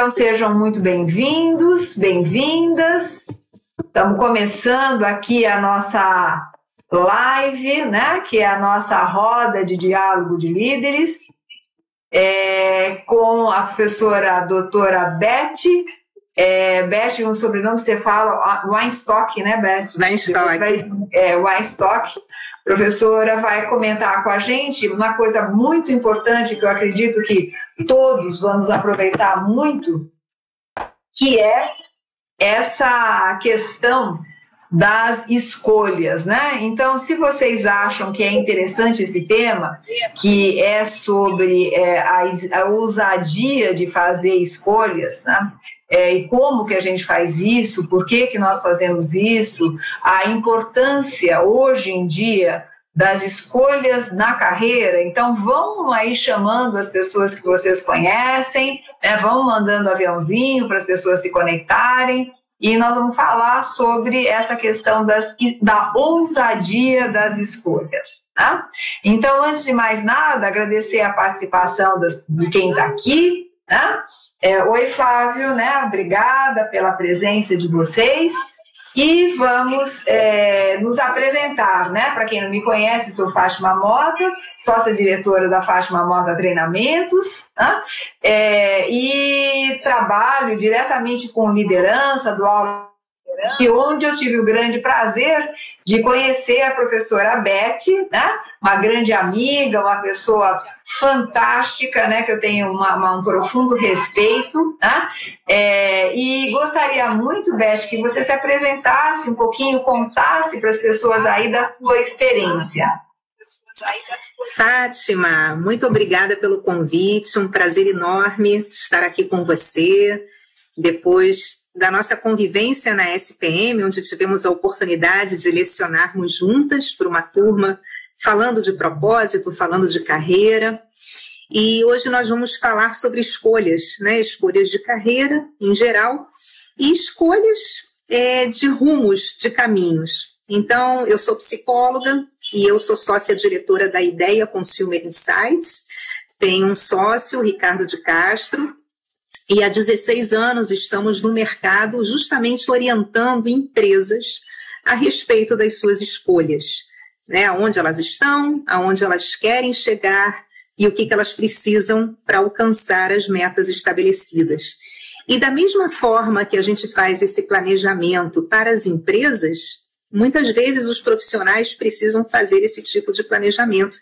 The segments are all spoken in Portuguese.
Então sejam muito bem-vindos, bem-vindas. Estamos começando aqui a nossa live, né? Que é a nossa roda de diálogo de líderes, é, com a professora a doutora Beth. É, Beth, um sobrenome que você fala, Weinstock, né, Beth? Weinstock. É, Weinstock. Professora vai comentar com a gente uma coisa muito importante que eu acredito que todos vamos aproveitar muito, que é essa questão das escolhas, né? Então, se vocês acham que é interessante esse tema, que é sobre é, a, a, ousadia de fazer escolhas, né? É, e como que a gente faz isso, por que, que nós fazemos isso, a importância hoje em dia das escolhas na carreira. Então, vão aí chamando as pessoas que vocês conhecem, né? vão mandando aviãozinho para as pessoas se conectarem. E nós vamos falar sobre essa questão das, da ousadia das escolhas. Tá? Então, antes de mais nada, agradecer a participação das, de quem está aqui. Né? É, Oi, Flávio, né? obrigada pela presença de vocês. E vamos é, nos apresentar, né? Para quem não me conhece, sou Fátima Mota, sócia-diretora da Fátima Mota Treinamentos, né? é, e trabalho diretamente com liderança do aula e onde eu tive o grande prazer de conhecer a professora Beth, né? uma grande amiga, uma pessoa fantástica, né? que eu tenho uma, uma, um profundo respeito. Né? É, e gostaria muito, Beth, que você se apresentasse um pouquinho, contasse para as pessoas aí da sua experiência. Fátima, muito obrigada pelo convite, um prazer enorme estar aqui com você. Depois da nossa convivência na SPM, onde tivemos a oportunidade de lecionarmos juntas para uma turma falando de propósito, falando de carreira. E hoje nós vamos falar sobre escolhas, né? Escolhas de carreira em geral e escolhas é, de rumos, de caminhos. Então, eu sou psicóloga e eu sou sócia diretora da Ideia Consumer Insights. Tenho um sócio, Ricardo de Castro, e há 16 anos estamos no mercado justamente orientando empresas a respeito das suas escolhas, né? Aonde elas estão, aonde elas querem chegar e o que, que elas precisam para alcançar as metas estabelecidas. E da mesma forma que a gente faz esse planejamento para as empresas, muitas vezes os profissionais precisam fazer esse tipo de planejamento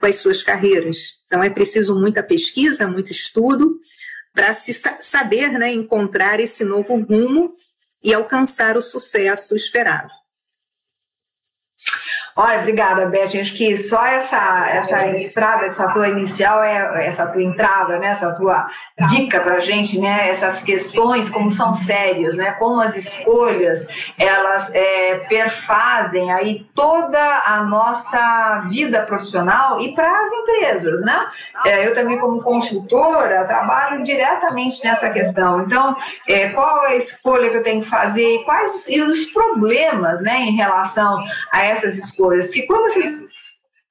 com as suas carreiras. Então é preciso muita pesquisa, muito estudo, para se saber né, encontrar esse novo rumo e alcançar o sucesso esperado. Olha, obrigada, Beth. Acho que só essa, essa entrada, essa tua inicial, é, essa tua entrada, né, essa tua dica para a gente, né, essas questões, como são sérias, né, como as escolhas, elas é, perfazem aí toda a nossa vida profissional e para as empresas, né? É, eu também, como consultora, trabalho diretamente nessa questão. Então, é, qual é a escolha que eu tenho que fazer e quais e os problemas, né, em relação a essas escolhas? Coisas. Porque quando essas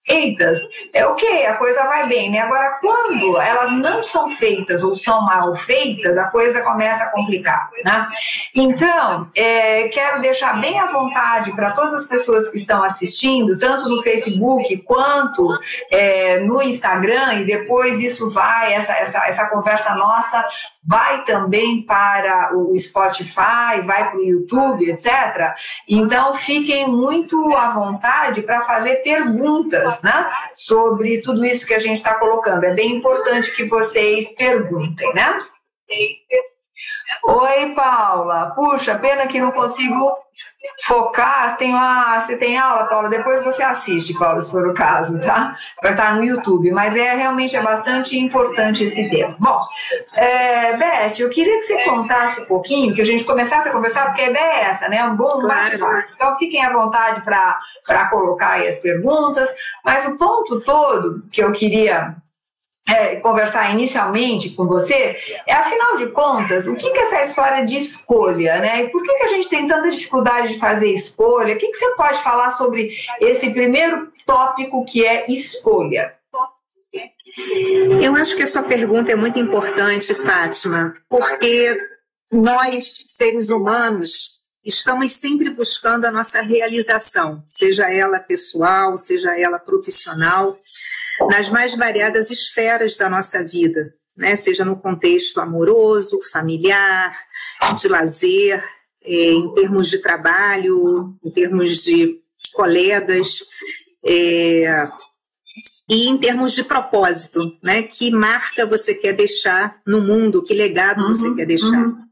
feitas, é ok, a coisa vai bem, né? Agora, quando elas não são feitas ou são mal feitas, a coisa começa a complicar, né? Então, é, quero deixar bem à vontade para todas as pessoas que estão assistindo, tanto no Facebook quanto é, no Instagram, e depois isso vai, essa, essa, essa conversa nossa vai também para o Spotify, vai para o YouTube, etc. Então, fiquem muito à vontade para fazer perguntas né, sobre tudo isso que a gente está colocando. É bem importante que vocês perguntem, né? Oi, Paula. Puxa, pena que não consigo focar. Tenho a, você tem aula, Paula? Depois você assiste, Paula, se for o caso, tá? Vai estar no YouTube. Mas é realmente é bastante importante esse tema. Bom, é, Beth, eu queria que você contasse um pouquinho, que a gente começasse a conversar, porque a ideia é essa, né? Um bom claro. Então fiquem à vontade para colocar aí as perguntas. Mas o ponto todo que eu queria é, conversar inicialmente com você é, afinal de contas, o que, que é essa história de escolha, né? E por que, que a gente tem tanta dificuldade de fazer escolha? O que, que você pode falar sobre esse primeiro tópico que é escolha? Eu acho que a sua pergunta é muito importante, Fátima, porque nós, seres humanos, estamos sempre buscando a nossa realização, seja ela pessoal, seja ela profissional, nas mais variadas esferas da nossa vida, né? seja no contexto amoroso, familiar, de lazer, é, em termos de trabalho, em termos de colegas, é, e em termos de propósito, né? Que marca você quer deixar no mundo, que legado uhum, você quer deixar. Uhum.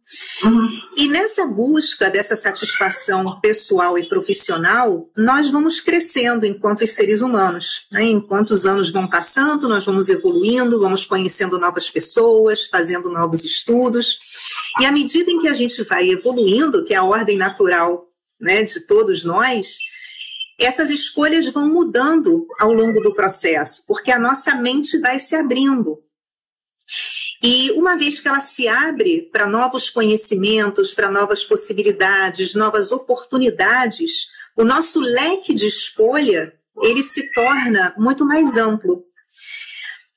Uhum. E nessa busca dessa satisfação pessoal e profissional, nós vamos crescendo enquanto seres humanos. Né? Enquanto os anos vão passando, nós vamos evoluindo, vamos conhecendo novas pessoas, fazendo novos estudos. E à medida em que a gente vai evoluindo, que é a ordem natural né, de todos nós, essas escolhas vão mudando ao longo do processo, porque a nossa mente vai se abrindo. E uma vez que ela se abre para novos conhecimentos, para novas possibilidades, novas oportunidades, o nosso leque de escolha ele se torna muito mais amplo.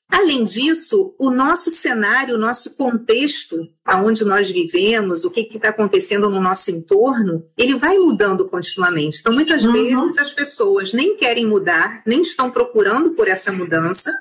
Além disso, o nosso cenário, o nosso contexto, aonde nós vivemos, o que está acontecendo no nosso entorno, ele vai mudando continuamente. Então, muitas uhum. vezes as pessoas nem querem mudar, nem estão procurando por essa mudança,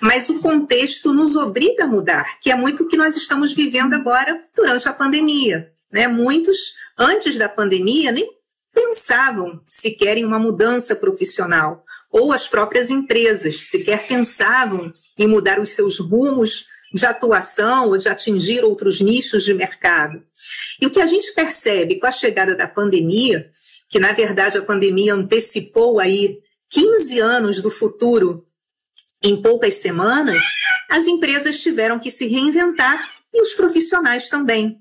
mas o contexto nos obriga a mudar, que é muito o que nós estamos vivendo agora durante a pandemia. Né? Muitos, antes da pandemia, nem pensavam sequer em uma mudança profissional ou as próprias empresas sequer pensavam em mudar os seus rumos de atuação ou de atingir outros nichos de mercado. E o que a gente percebe com a chegada da pandemia, que na verdade a pandemia antecipou aí 15 anos do futuro em poucas semanas, as empresas tiveram que se reinventar e os profissionais também.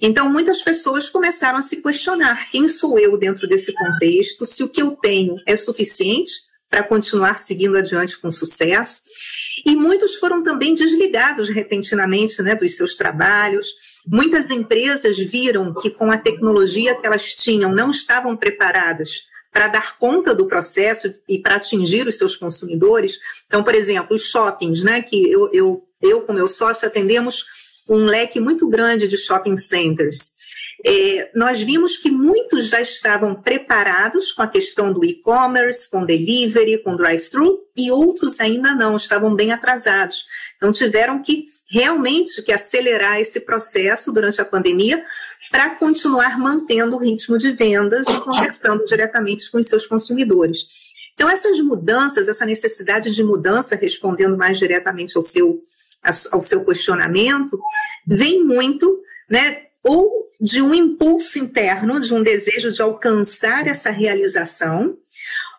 Então, muitas pessoas começaram a se questionar: quem sou eu dentro desse contexto? Se o que eu tenho é suficiente para continuar seguindo adiante com sucesso. E muitos foram também desligados repentinamente né, dos seus trabalhos. Muitas empresas viram que, com a tecnologia que elas tinham, não estavam preparadas para dar conta do processo e para atingir os seus consumidores. Então, por exemplo, os shoppings, né, que eu, eu, eu com meu sócio atendemos um leque muito grande de shopping centers. É, nós vimos que muitos já estavam preparados com a questão do e-commerce, com delivery, com drive-thru, e outros ainda não, estavam bem atrasados. Então tiveram que realmente que acelerar esse processo durante a pandemia para continuar mantendo o ritmo de vendas e conversando diretamente com os seus consumidores. Então essas mudanças, essa necessidade de mudança, respondendo mais diretamente ao seu ao seu questionamento, vem muito, né, ou de um impulso interno, de um desejo de alcançar essa realização,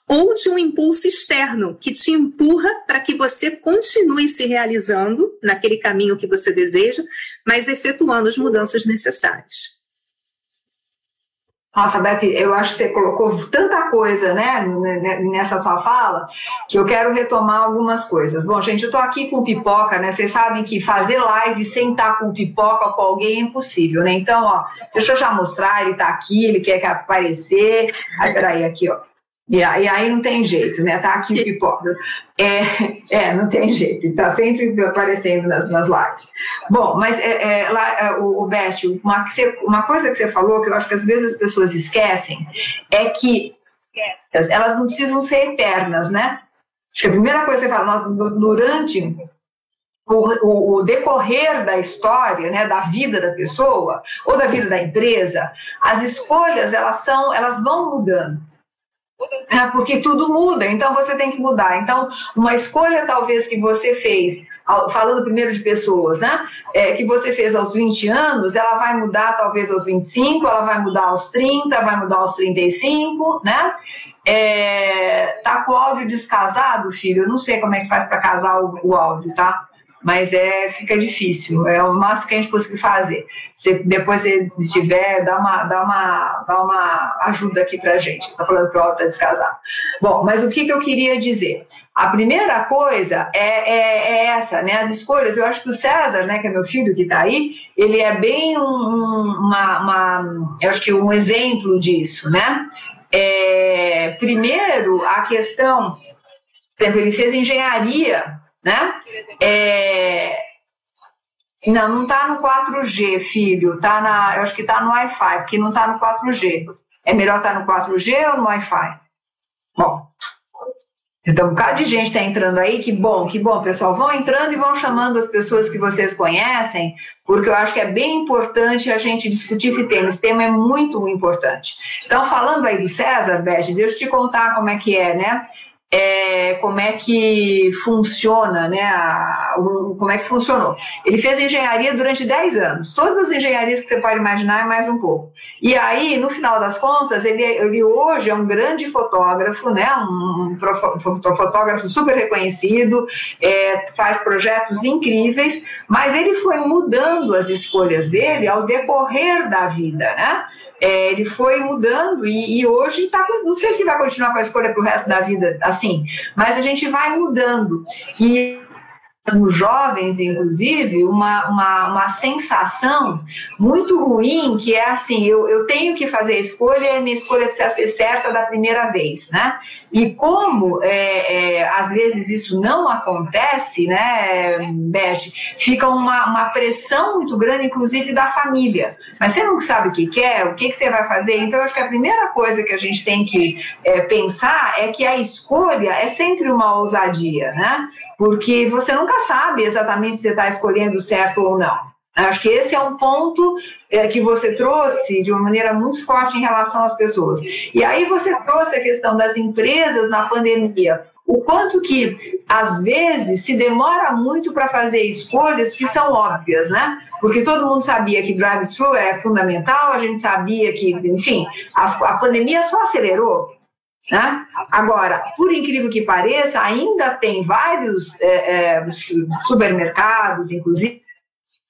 ou de um impulso externo que te empurra para que você continue se realizando naquele caminho que você deseja, mas efetuando as mudanças necessárias. Nossa, Beth, eu acho que você colocou tanta coisa né, nessa sua fala que eu quero retomar algumas coisas. Bom, gente, eu estou aqui com pipoca, né? Vocês sabem que fazer live sem estar com pipoca com alguém é impossível, né? Então, ó, deixa eu já mostrar, ele está aqui, ele quer aparecer. Aí, peraí, aqui, ó. E aí, aí não tem jeito, né? Tá aqui o pipoca. É, é, não tem jeito, tá sempre aparecendo nas, nas lives. Bom, mas é, é, lá, é, o, o Bert, uma, uma coisa que você falou que eu acho que às vezes as pessoas esquecem é que elas não precisam ser eternas, né? Acho que a primeira coisa que você fala, durante o, o, o, decorrer da história, né, da vida da pessoa ou da vida da empresa, as escolhas elas são, elas vão mudando. É porque tudo muda, então você tem que mudar. Então, uma escolha talvez que você fez, falando primeiro de pessoas, né? É, que você fez aos 20 anos, ela vai mudar talvez aos 25, ela vai mudar aos 30, vai mudar aos 35, né? É, tá com o áudio descasado, filho? Eu não sei como é que faz para casar o, o áudio, tá? Mas é fica difícil. É o máximo que a gente conseguir fazer. Se depois se tiver, dá uma, dá uma, dá uma ajuda aqui para a gente. Está falando que o áudio está descasado. Bom, mas o que, que eu queria dizer? A primeira coisa é, é, é, essa, né? As escolhas. Eu acho que o César, né, que é meu filho que está aí, ele é bem um, uma, uma, eu acho que um exemplo disso, né? É, primeiro, a questão, por exemplo, ele fez engenharia né? É... Não, não está no 4G, filho. Tá na, eu acho que está no Wi-Fi, porque não está no 4G. É melhor estar tá no 4G ou no Wi-Fi? Bom, então, um bocado de gente está entrando aí, que bom, que bom, pessoal. Vão entrando e vão chamando as pessoas que vocês conhecem, porque eu acho que é bem importante a gente discutir esse tema. Esse tema é muito importante. Então, falando aí do César, Beth, deixa eu te contar como é que é, né? É, como é que funciona, né, a, um, como é que funcionou. Ele fez engenharia durante 10 anos, todas as engenharias que você pode imaginar e mais um pouco. E aí, no final das contas, ele, ele hoje é um grande fotógrafo, né, um, um fotógrafo super reconhecido, é, faz projetos incríveis, mas ele foi mudando as escolhas dele ao decorrer da vida, né? É, ele foi mudando e, e hoje está. Não sei se vai continuar com a escolha para o resto da vida assim, mas a gente vai mudando. E nos jovens, inclusive, uma, uma, uma sensação muito ruim, que é assim, eu, eu tenho que fazer a escolha e minha escolha precisa ser certa da primeira vez, né? E como, é, é, às vezes, isso não acontece, né, Beth, fica uma, uma pressão muito grande, inclusive, da família. Mas você não sabe o que quer, o que, que você vai fazer, então eu acho que a primeira coisa que a gente tem que é, pensar é que a escolha é sempre uma ousadia, né? Porque você nunca sabe exatamente se você está escolhendo certo ou não. Acho que esse é um ponto é, que você trouxe de uma maneira muito forte em relação às pessoas. E aí você trouxe a questão das empresas na pandemia. O quanto que, às vezes, se demora muito para fazer escolhas que são óbvias, né? Porque todo mundo sabia que drive-thru é fundamental, a gente sabia que, enfim, a pandemia só acelerou. Né? Agora, por incrível que pareça, ainda tem vários é, é, supermercados, inclusive,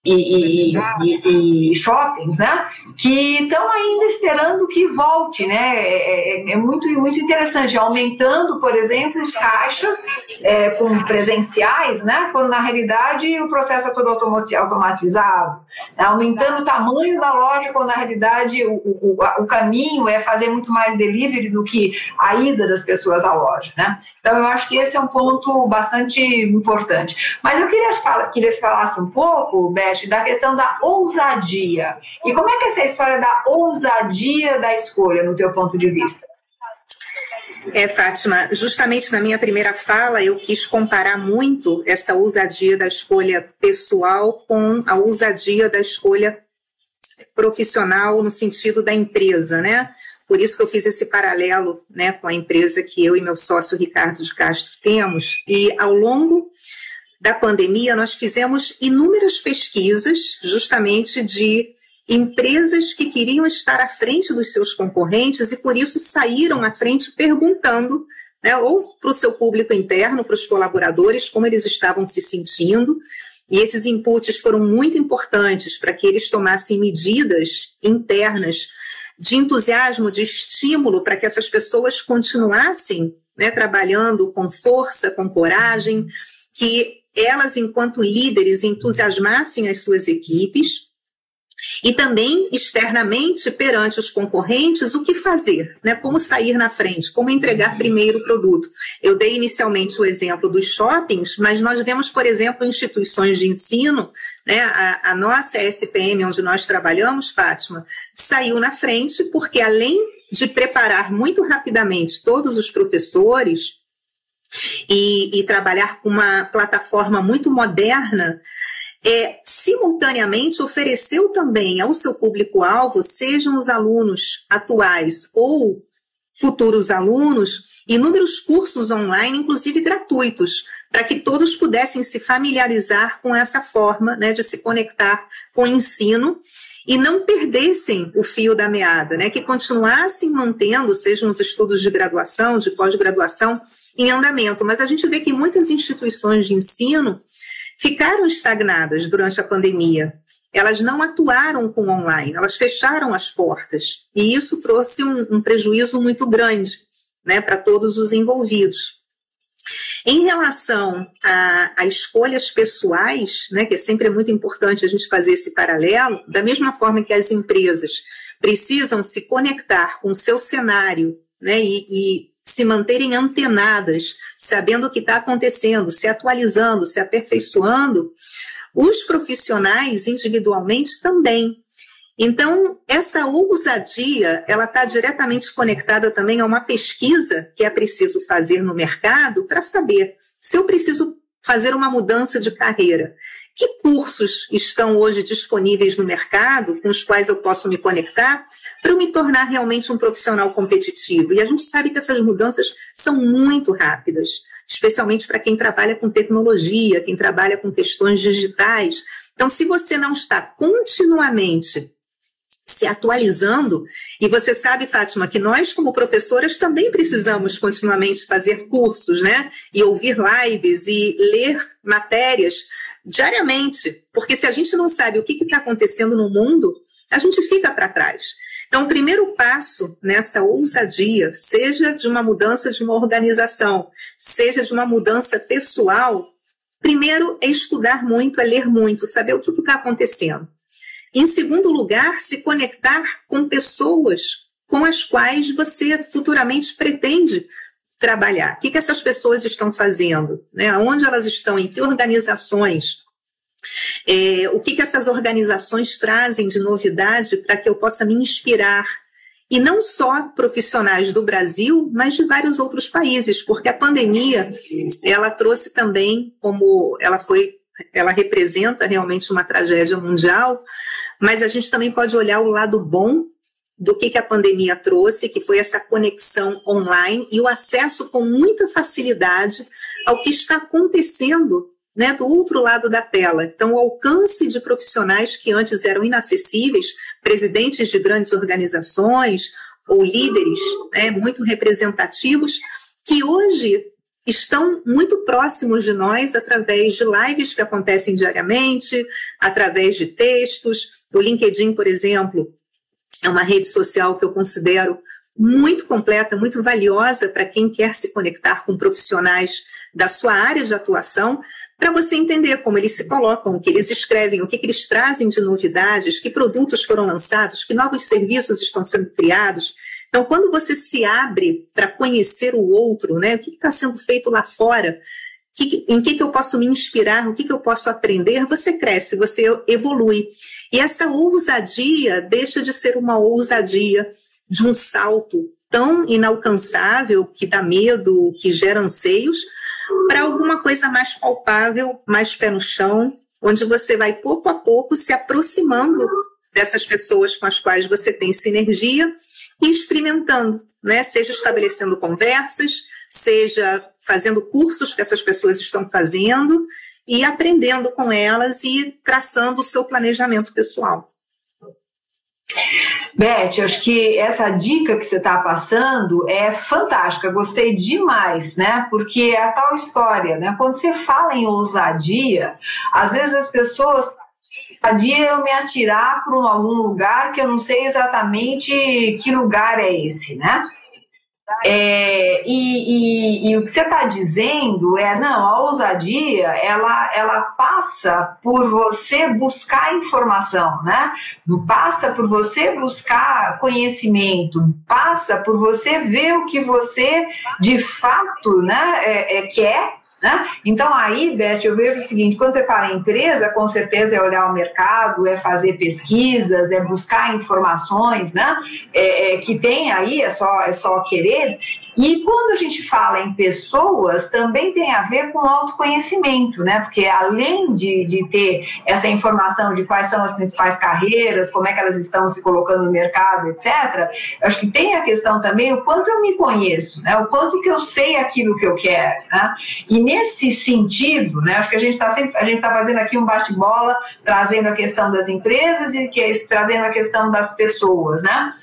e, e, e, shoppings, né? Que estão ainda esperando que volte, né? É, é, é, muito, muito interessante, aumentando, por exemplo, os caixas é, com presenciais, né? Quando na realidade o processo é todo automatizado, né? aumentando o tamanho da loja, quando na realidade o, o, o caminho é fazer muito mais delivery do que a ida das pessoas à loja, né? Então eu acho que esse é um ponto bastante importante. Mas eu queria que falasse um pouco, Beth, da questão da ousadia. E como é que essa história da ousadia da escolha, no teu ponto de vista? É, Fátima, justamente na minha primeira fala eu quis comparar muito essa ousadia da escolha pessoal com a ousadia da escolha profissional no sentido da empresa, né? Por isso que eu fiz esse paralelo né, com a empresa que eu e meu sócio Ricardo de Castro temos. E ao longo da pandemia, nós fizemos inúmeras pesquisas, justamente de empresas que queriam estar à frente dos seus concorrentes e por isso saíram à frente perguntando, né, ou para o seu público interno, para os colaboradores, como eles estavam se sentindo. E esses inputs foram muito importantes para que eles tomassem medidas internas de entusiasmo, de estímulo para que essas pessoas continuassem né, trabalhando com força, com coragem, que elas, enquanto líderes, entusiasmassem as suas equipes e também externamente perante os concorrentes o que fazer, né? Como sair na frente, como entregar primeiro o produto. Eu dei inicialmente o exemplo dos shoppings, mas nós vemos, por exemplo, instituições de ensino, né? A, a nossa SPM, onde nós trabalhamos, Fátima, saiu na frente porque além de preparar muito rapidamente todos os professores e, e trabalhar com uma plataforma muito moderna, é, simultaneamente ofereceu também ao seu público-alvo, sejam os alunos atuais ou futuros alunos, inúmeros cursos online, inclusive gratuitos, para que todos pudessem se familiarizar com essa forma né, de se conectar com o ensino e não perdessem o fio da meada, né, que continuassem mantendo, sejam os estudos de graduação, de pós-graduação, em andamento. Mas a gente vê que muitas instituições de ensino ficaram estagnadas durante a pandemia. Elas não atuaram com online, elas fecharam as portas. E isso trouxe um, um prejuízo muito grande né, para todos os envolvidos. Em relação a, a, escolhas pessoais, né, que sempre é muito importante a gente fazer esse paralelo, da mesma forma que as empresas precisam se conectar com o seu cenário né, e, e se manterem antenadas, sabendo o que está acontecendo, se atualizando, se aperfeiçoando, os profissionais individualmente também. Então, essa ousadia, ela está diretamente conectada também a uma pesquisa que é preciso fazer no mercado para saber se eu preciso fazer uma mudança de carreira. Que cursos estão hoje disponíveis no mercado com os quais eu posso me conectar para me tornar realmente um profissional competitivo? E a gente sabe que essas mudanças são muito rápidas, especialmente para quem trabalha com tecnologia, quem trabalha com questões digitais. Então, se você não está continuamente se atualizando. E você sabe, Fátima, que nós, como professoras, também precisamos continuamente fazer cursos, né? E ouvir lives e ler matérias diariamente. Porque se a gente não sabe o que está acontecendo no mundo, a gente fica para trás. Então, o primeiro passo nessa ousadia, seja de uma mudança de uma organização, seja de uma mudança pessoal, primeiro é estudar muito, é ler muito, saber o que está acontecendo. Em segundo lugar, se conectar com pessoas com as quais você futuramente pretende trabalhar. O que, que essas pessoas estão fazendo? Né? Onde elas estão? Em que organizações? É, o que, que essas organizações trazem de novidade para que eu possa me inspirar? E não só profissionais do Brasil, mas de vários outros países, porque a pandemia ela trouxe também, como ela foi, ela representa realmente uma tragédia mundial, mas a gente também pode olhar o lado bom do que, que a pandemia trouxe, que foi essa conexão online e o acesso com muita facilidade ao que está acontecendo né, do outro lado da tela. Então, o alcance de profissionais que antes eram inacessíveis, presidentes de grandes organizações ou líderes né, muito representativos, que hoje estão muito próximos de nós através de lives que acontecem diariamente, através de textos. O LinkedIn, por exemplo, é uma rede social que eu considero muito completa, muito valiosa para quem quer se conectar com profissionais da sua área de atuação, para você entender como eles se colocam, o que eles escrevem, o que, que eles trazem de novidades, que produtos foram lançados, que novos serviços estão sendo criados. Então, quando você se abre para conhecer o outro, né, o que está sendo feito lá fora, que, em que, que eu posso me inspirar, o que, que eu posso aprender, você cresce, você evolui. E essa ousadia deixa de ser uma ousadia de um salto tão inalcançável, que dá medo, que gera anseios, para alguma coisa mais palpável, mais pé no chão, onde você vai pouco a pouco se aproximando dessas pessoas com as quais você tem sinergia e experimentando, né? Seja estabelecendo conversas, seja fazendo cursos que essas pessoas estão fazendo e aprendendo com elas e traçando o seu planejamento pessoal. Beth, acho que essa dica que você está passando é fantástica, gostei demais, né? Porque é a tal história, né? Quando você fala em ousadia, às vezes as pessoas dia eu me atirar para algum lugar que eu não sei exatamente que lugar é esse, né? É, e, e, e, o que você está dizendo é, não, a ousadia, ela, ela passa por você buscar informação, né? Passa por você buscar conhecimento, passa por você ver o que você de fato né, é, é, quer né? Então, aí, Beth, eu vejo o seguinte: quando você fala em empresa, com certeza é olhar o mercado, é fazer pesquisas, é buscar informações, né? É, é, que tem aí, é só, é só querer. E quando a gente fala em pessoas, também tem a ver com autoconhecimento, né? Porque além de, de ter essa informação de quais são as principais carreiras, como é que elas estão se colocando no mercado, etc., acho que tem a questão também o quanto eu me conheço, né? O quanto que eu sei aquilo que eu quero, né? E nesse sentido, né? Acho que a gente está sempre, a gente está fazendo aqui um bate-bola, trazendo a questão das empresas e que, trazendo a questão das pessoas, né?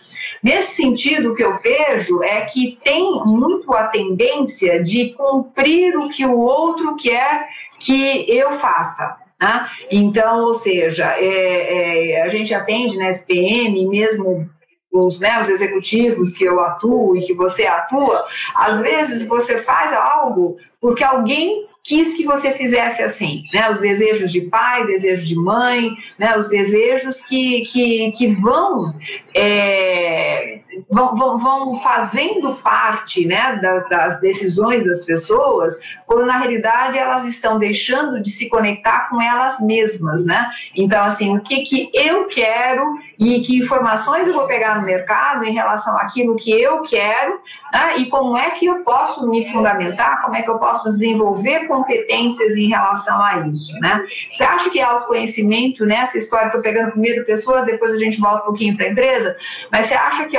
Nesse sentido, o que eu vejo é que tem muito a tendência de cumprir o que o outro quer que eu faça. Né? Então, ou seja, é, é, a gente atende na SPM, mesmo os, né, os executivos que eu atuo e que você atua, às vezes você faz algo porque alguém quis que você fizesse assim, né? Os desejos de pai, desejos de mãe, né? Os desejos que, que, que vão é, vão, vão, vão fazendo parte né, das, das, decisões das pessoas, quando na realidade elas estão deixando de se conectar com elas mesmas, né? Então, assim, o que, que eu quero e que informações eu vou pegar no mercado em relação àquilo que eu quero né, e como é que eu posso me fundamentar, como é que eu posso desenvolver competências em relação a isso, né? Você acha que autoconhecimento, nessa história, estou pegando primeiro pessoas, depois a gente volta um pouquinho para a empresa, mas você acha que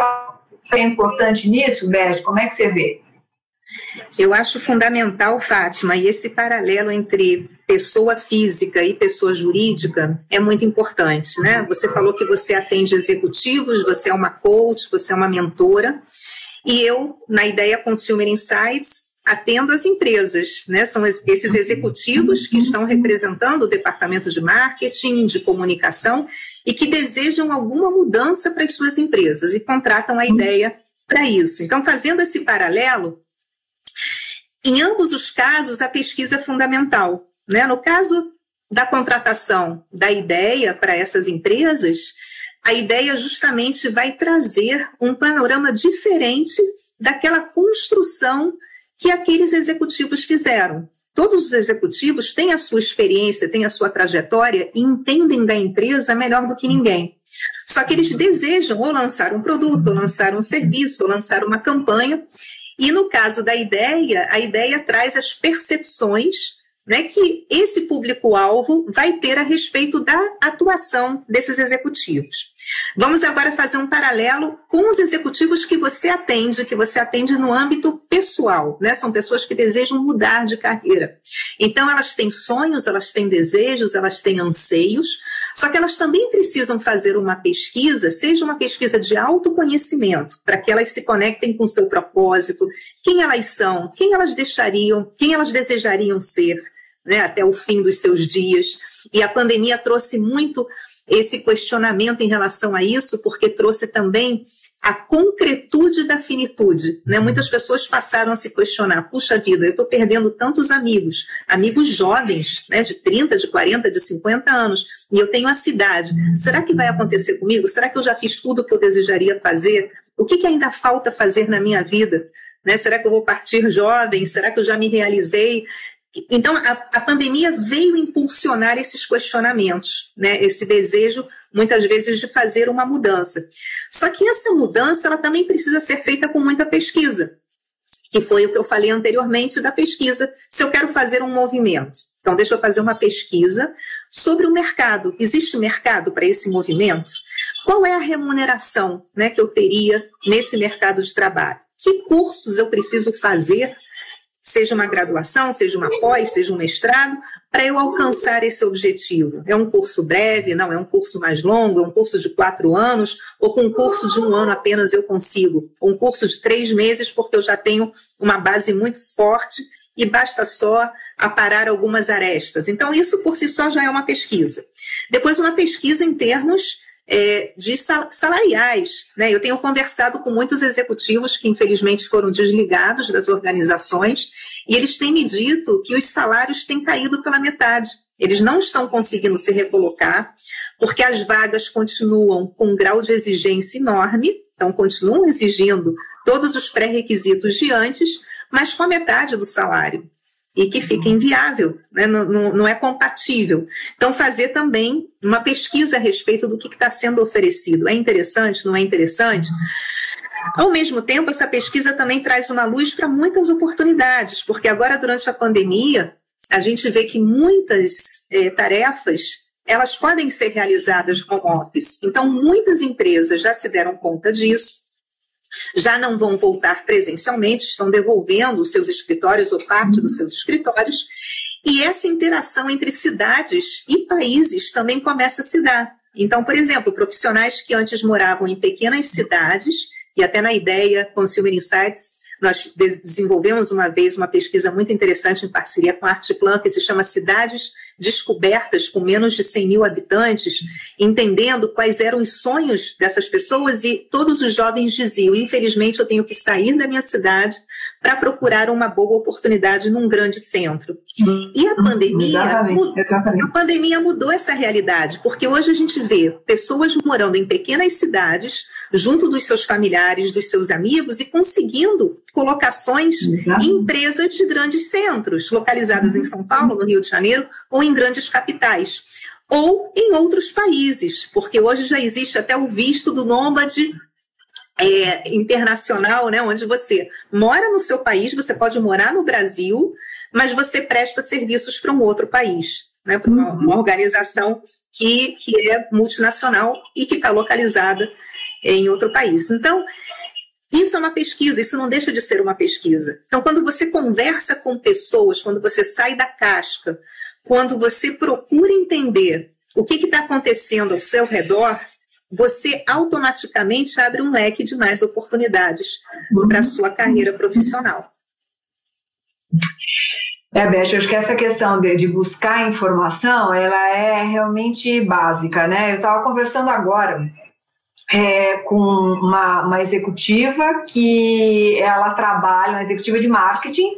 é importante nisso, Beth? Como é que você vê? Eu acho fundamental, Fátima, e esse paralelo entre pessoa física e pessoa jurídica é muito importante, né? Você falou que você atende executivos, você é uma coach, você é uma mentora, e eu, na ideia Consumer Insights, atendo as empresas, né? São esses executivos que estão representando o departamento de marketing, de comunicação e que desejam alguma mudança para as suas empresas e contratam a ideia para isso. Então, fazendo esse paralelo, em ambos os casos, a pesquisa é fundamental. Né? No caso da contratação da ideia para essas empresas, a ideia justamente vai trazer um panorama diferente daquela construção que aqueles executivos fizeram. Todos os executivos têm a sua experiência, têm a sua trajetória e entendem da empresa melhor do que ninguém. Só que eles desejam ou lançar um produto, ou lançar um serviço, ou lançar uma campanha. E no caso da ideia, a ideia traz as percepções né, que esse público-alvo vai ter a respeito da atuação desses executivos. Vamos agora fazer um paralelo com os executivos que você atende, que você atende no âmbito pessoal, né? São pessoas que desejam mudar de carreira. Então, elas têm sonhos, elas têm desejos, elas têm anseios, só que elas também precisam fazer uma pesquisa, seja uma pesquisa de autoconhecimento, para que elas se conectem com seu propósito, quem elas são, quem elas deixariam, quem elas desejariam ser, né, até o fim dos seus dias. E a pandemia trouxe muito esse questionamento em relação a isso, porque trouxe também a concretude da finitude. Né? Uhum. Muitas pessoas passaram a se questionar: puxa vida, eu estou perdendo tantos amigos, amigos jovens, né, de 30, de 40, de 50 anos, e eu tenho a cidade. Será que vai acontecer comigo? Será que eu já fiz tudo o que eu desejaria fazer? O que, que ainda falta fazer na minha vida? Né? Será que eu vou partir jovem? Será que eu já me realizei? Então, a, a, pandemia veio impulsionar esses questionamentos, né? esse desejo, muitas vezes, de fazer uma mudança. Só que essa mudança ela também precisa ser feita com muita pesquisa, que foi o que eu falei anteriormente da pesquisa. Se eu quero fazer um movimento, então deixa eu fazer uma pesquisa sobre o mercado. Existe mercado para esse movimento? Qual é a remuneração né, que eu teria nesse mercado de trabalho? Que cursos eu preciso fazer seja uma graduação, seja uma pós, seja um mestrado, para eu alcançar esse objetivo. É um curso breve, não, é um curso mais longo, é um curso de quatro anos, ou com um curso de um ano apenas eu consigo, um curso de três meses, porque eu já tenho uma base muito forte e basta só aparar algumas arestas. Então, isso por si só já é uma pesquisa. Depois, uma pesquisa em termos é, de salariais. Né? Eu tenho conversado com muitos executivos que, infelizmente, foram desligados das organizações e eles têm me dito que os salários têm caído pela metade. Eles não estão conseguindo se recolocar, porque as vagas continuam com um grau de exigência enorme, então continuam exigindo todos os pré-requisitos de antes, mas com a metade do salário e que fica inviável, né? não, não, não, é compatível. Então, fazer também uma pesquisa a respeito do que está sendo oferecido. É interessante, não é interessante? Ao mesmo tempo, essa pesquisa também traz uma luz para muitas oportunidades, porque agora, durante a pandemia, a gente vê que muitas eh, tarefas elas podem ser realizadas home office. Então, muitas empresas já se deram conta disso já não vão voltar presencialmente, estão devolvendo os seus escritórios ou parte dos seus escritórios, e essa interação entre cidades e países também começa a se dar. Então, por exemplo, profissionais que antes moravam em pequenas cidades, e até na ideia Consumer Insights, nós desenvolvemos uma vez uma pesquisa muito interessante em parceria com a Artplan, que se chama Cidades descobertas com menos de 100 mil habitantes, entendendo quais eram os sonhos dessas pessoas e todos os jovens diziam: infelizmente eu tenho que sair da minha cidade para procurar uma boa oportunidade num grande centro. E a pandemia, exatamente, mudou, exatamente. a pandemia mudou essa realidade, porque hoje a gente vê pessoas morando em pequenas cidades, junto dos seus familiares, dos seus amigos e conseguindo colocações em empresas de grandes centros, localizadas em São Paulo, no Rio de Janeiro ou em grandes capitais. Ou em outros países, porque hoje já existe até o visto do nômade é, internacional, né, onde você mora no seu país, você pode morar no Brasil, mas você presta serviços para um outro país, né, para uma, uma, organização que, que é multinacional e que está localizada em outro país. Então, isso é uma pesquisa, isso não deixa de ser uma pesquisa. Então, quando você conversa com pessoas, quando você sai da casca, quando você procura entender o que está acontecendo ao seu redor, você automaticamente abre um leque de mais oportunidades uhum. para a sua carreira profissional. É, Beth, acho que essa questão de, de, buscar informação, ela é realmente básica, né? Eu estava conversando agora é, com uma, uma, executiva que ela trabalha, uma executiva de marketing,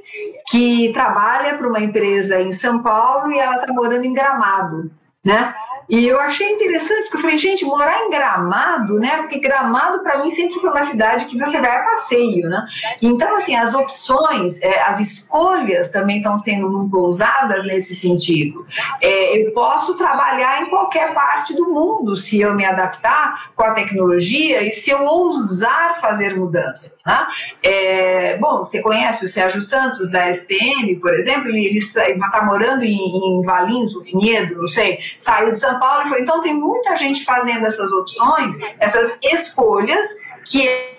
que trabalha para uma empresa em São Paulo e ela está morando em Gramado, né? E eu achei interessante, porque eu falei, gente, morar em Gramado, né? Porque Gramado, para mim, sempre foi uma cidade que você vai a passeio, né? Então, assim, as opções, é, as escolhas também estão sendo muito ousadas nesse sentido. É, eu posso trabalhar em qualquer parte do mundo se eu me adaptar com a tecnologia e se eu ousar fazer mudanças, né? É, bom, você conhece o Sérgio Santos, da SPM, por exemplo, ele está morando em, em Valinhos, o Vinhedo, não sei, saiu de São são Paulo. Então, tem muita gente fazendo essas opções, essas escolhas, que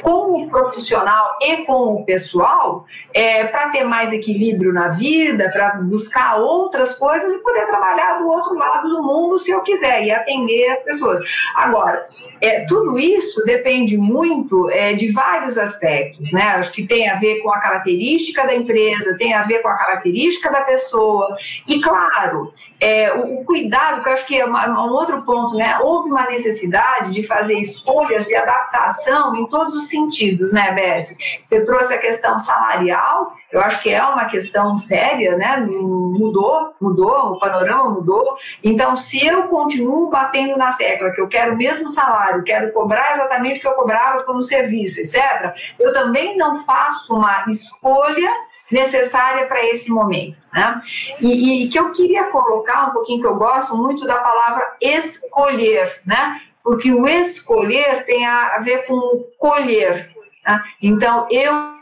com o profissional e com o pessoal, é, para ter mais equilíbrio na vida, para buscar outras coisas e poder trabalhar do outro lado do mundo se eu quiser e atender as pessoas. Agora, é, tudo isso depende muito é, de vários aspectos, né? Acho que tem a ver com a característica da empresa, tem a ver com a característica da pessoa e, claro, é, o, o, cuidado, que eu acho que é uma, um outro ponto, né? Houve uma necessidade de fazer escolhas de adaptação em todos os sentidos, né, Beth? Você trouxe a questão salarial, eu acho que é uma questão séria, né? Mudou, mudou, o panorama mudou. Então, se eu continuo batendo na tecla que eu quero o mesmo salário, quero cobrar exatamente o que eu cobrava por um serviço, etc., eu também não faço uma escolha necessária para esse momento. Né? E, e, que eu queria colocar um pouquinho, que eu gosto muito da palavra escolher, né? Porque o escolher tem a ver com o colher. Né? Então, eu.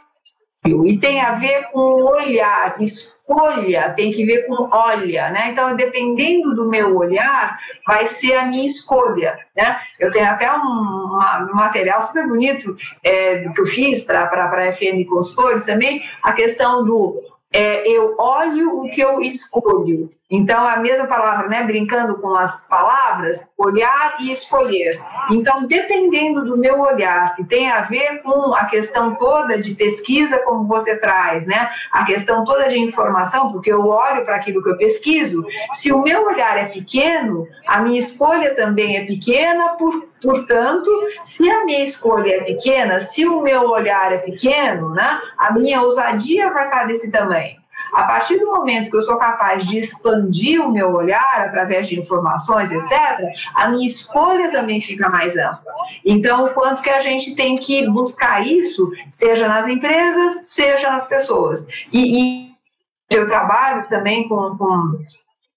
E tem a ver com olhar, escolha, tem que ver com olha, né? Então, dependendo do meu olhar, vai ser a minha escolha, né? Eu tenho até um, uma, um material super bonito é, que eu fiz para a FM Consultores também, a questão do é, eu olho o que eu escolho. Então, a mesma palavra, né, brincando com as palavras, olhar e escolher. Então, dependendo do meu olhar, que tem a ver com a questão toda de pesquisa, como você traz, né, a questão toda de informação, porque eu olho para aquilo que eu pesquiso, se o meu olhar é pequeno, a minha escolha também é pequena, por, portanto, se a minha escolha é pequena, se o meu olhar é pequeno, né, a minha ousadia vai estar desse tamanho. A partir do momento que eu sou capaz de expandir o meu olhar através de informações, etc., a minha escolha também fica mais ampla. Então, o quanto que a gente tem que buscar isso, seja nas empresas, seja nas pessoas. E, e eu trabalho também com, com,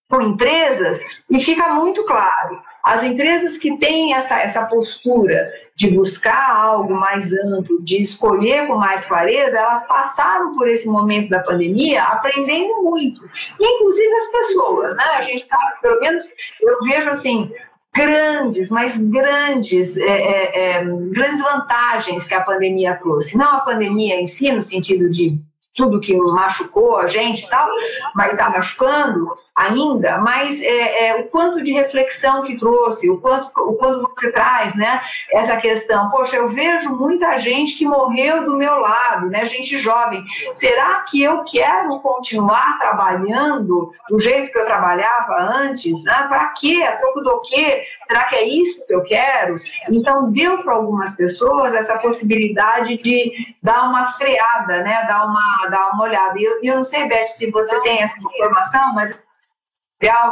com empresas e fica muito claro as empresas que têm essa, essa postura de buscar algo mais amplo, de escolher com mais clareza, elas passaram por esse momento da pandemia aprendendo muito. E, inclusive, as pessoas, né? A gente está, pelo menos, eu vejo assim, grandes, mas grandes, é, é, é, grandes vantagens que a pandemia trouxe. Não a pandemia em si, no sentido de tudo que machucou a gente e tal, mas está machucando ainda, mas é, é, o quanto de reflexão que trouxe, o quanto, o quanto você traz, né, essa questão, poxa, eu vejo muita gente que morreu do meu lado, né, gente jovem, será que eu quero continuar trabalhando do jeito que eu trabalhava antes, né, para quê, a troco do quê, será que é isso que eu quero? Então, deu para algumas pessoas essa possibilidade de dar uma freada, né, dar uma, dar uma olhada, e eu, eu não sei, Beth, se você tem essa informação, mas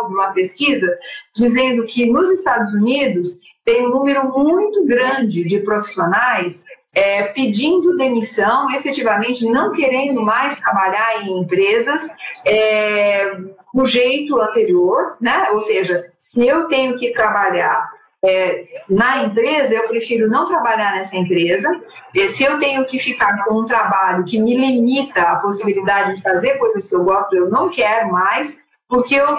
uma pesquisa dizendo que nos Estados Unidos tem um número muito grande de profissionais é, pedindo demissão, efetivamente não querendo mais trabalhar em empresas é, do jeito anterior, né? Ou seja, se eu tenho que trabalhar é, na empresa, eu prefiro não trabalhar nessa empresa. E se eu tenho que ficar com um trabalho que me limita a possibilidade de fazer coisas que eu gosto, eu não quero mais, porque eu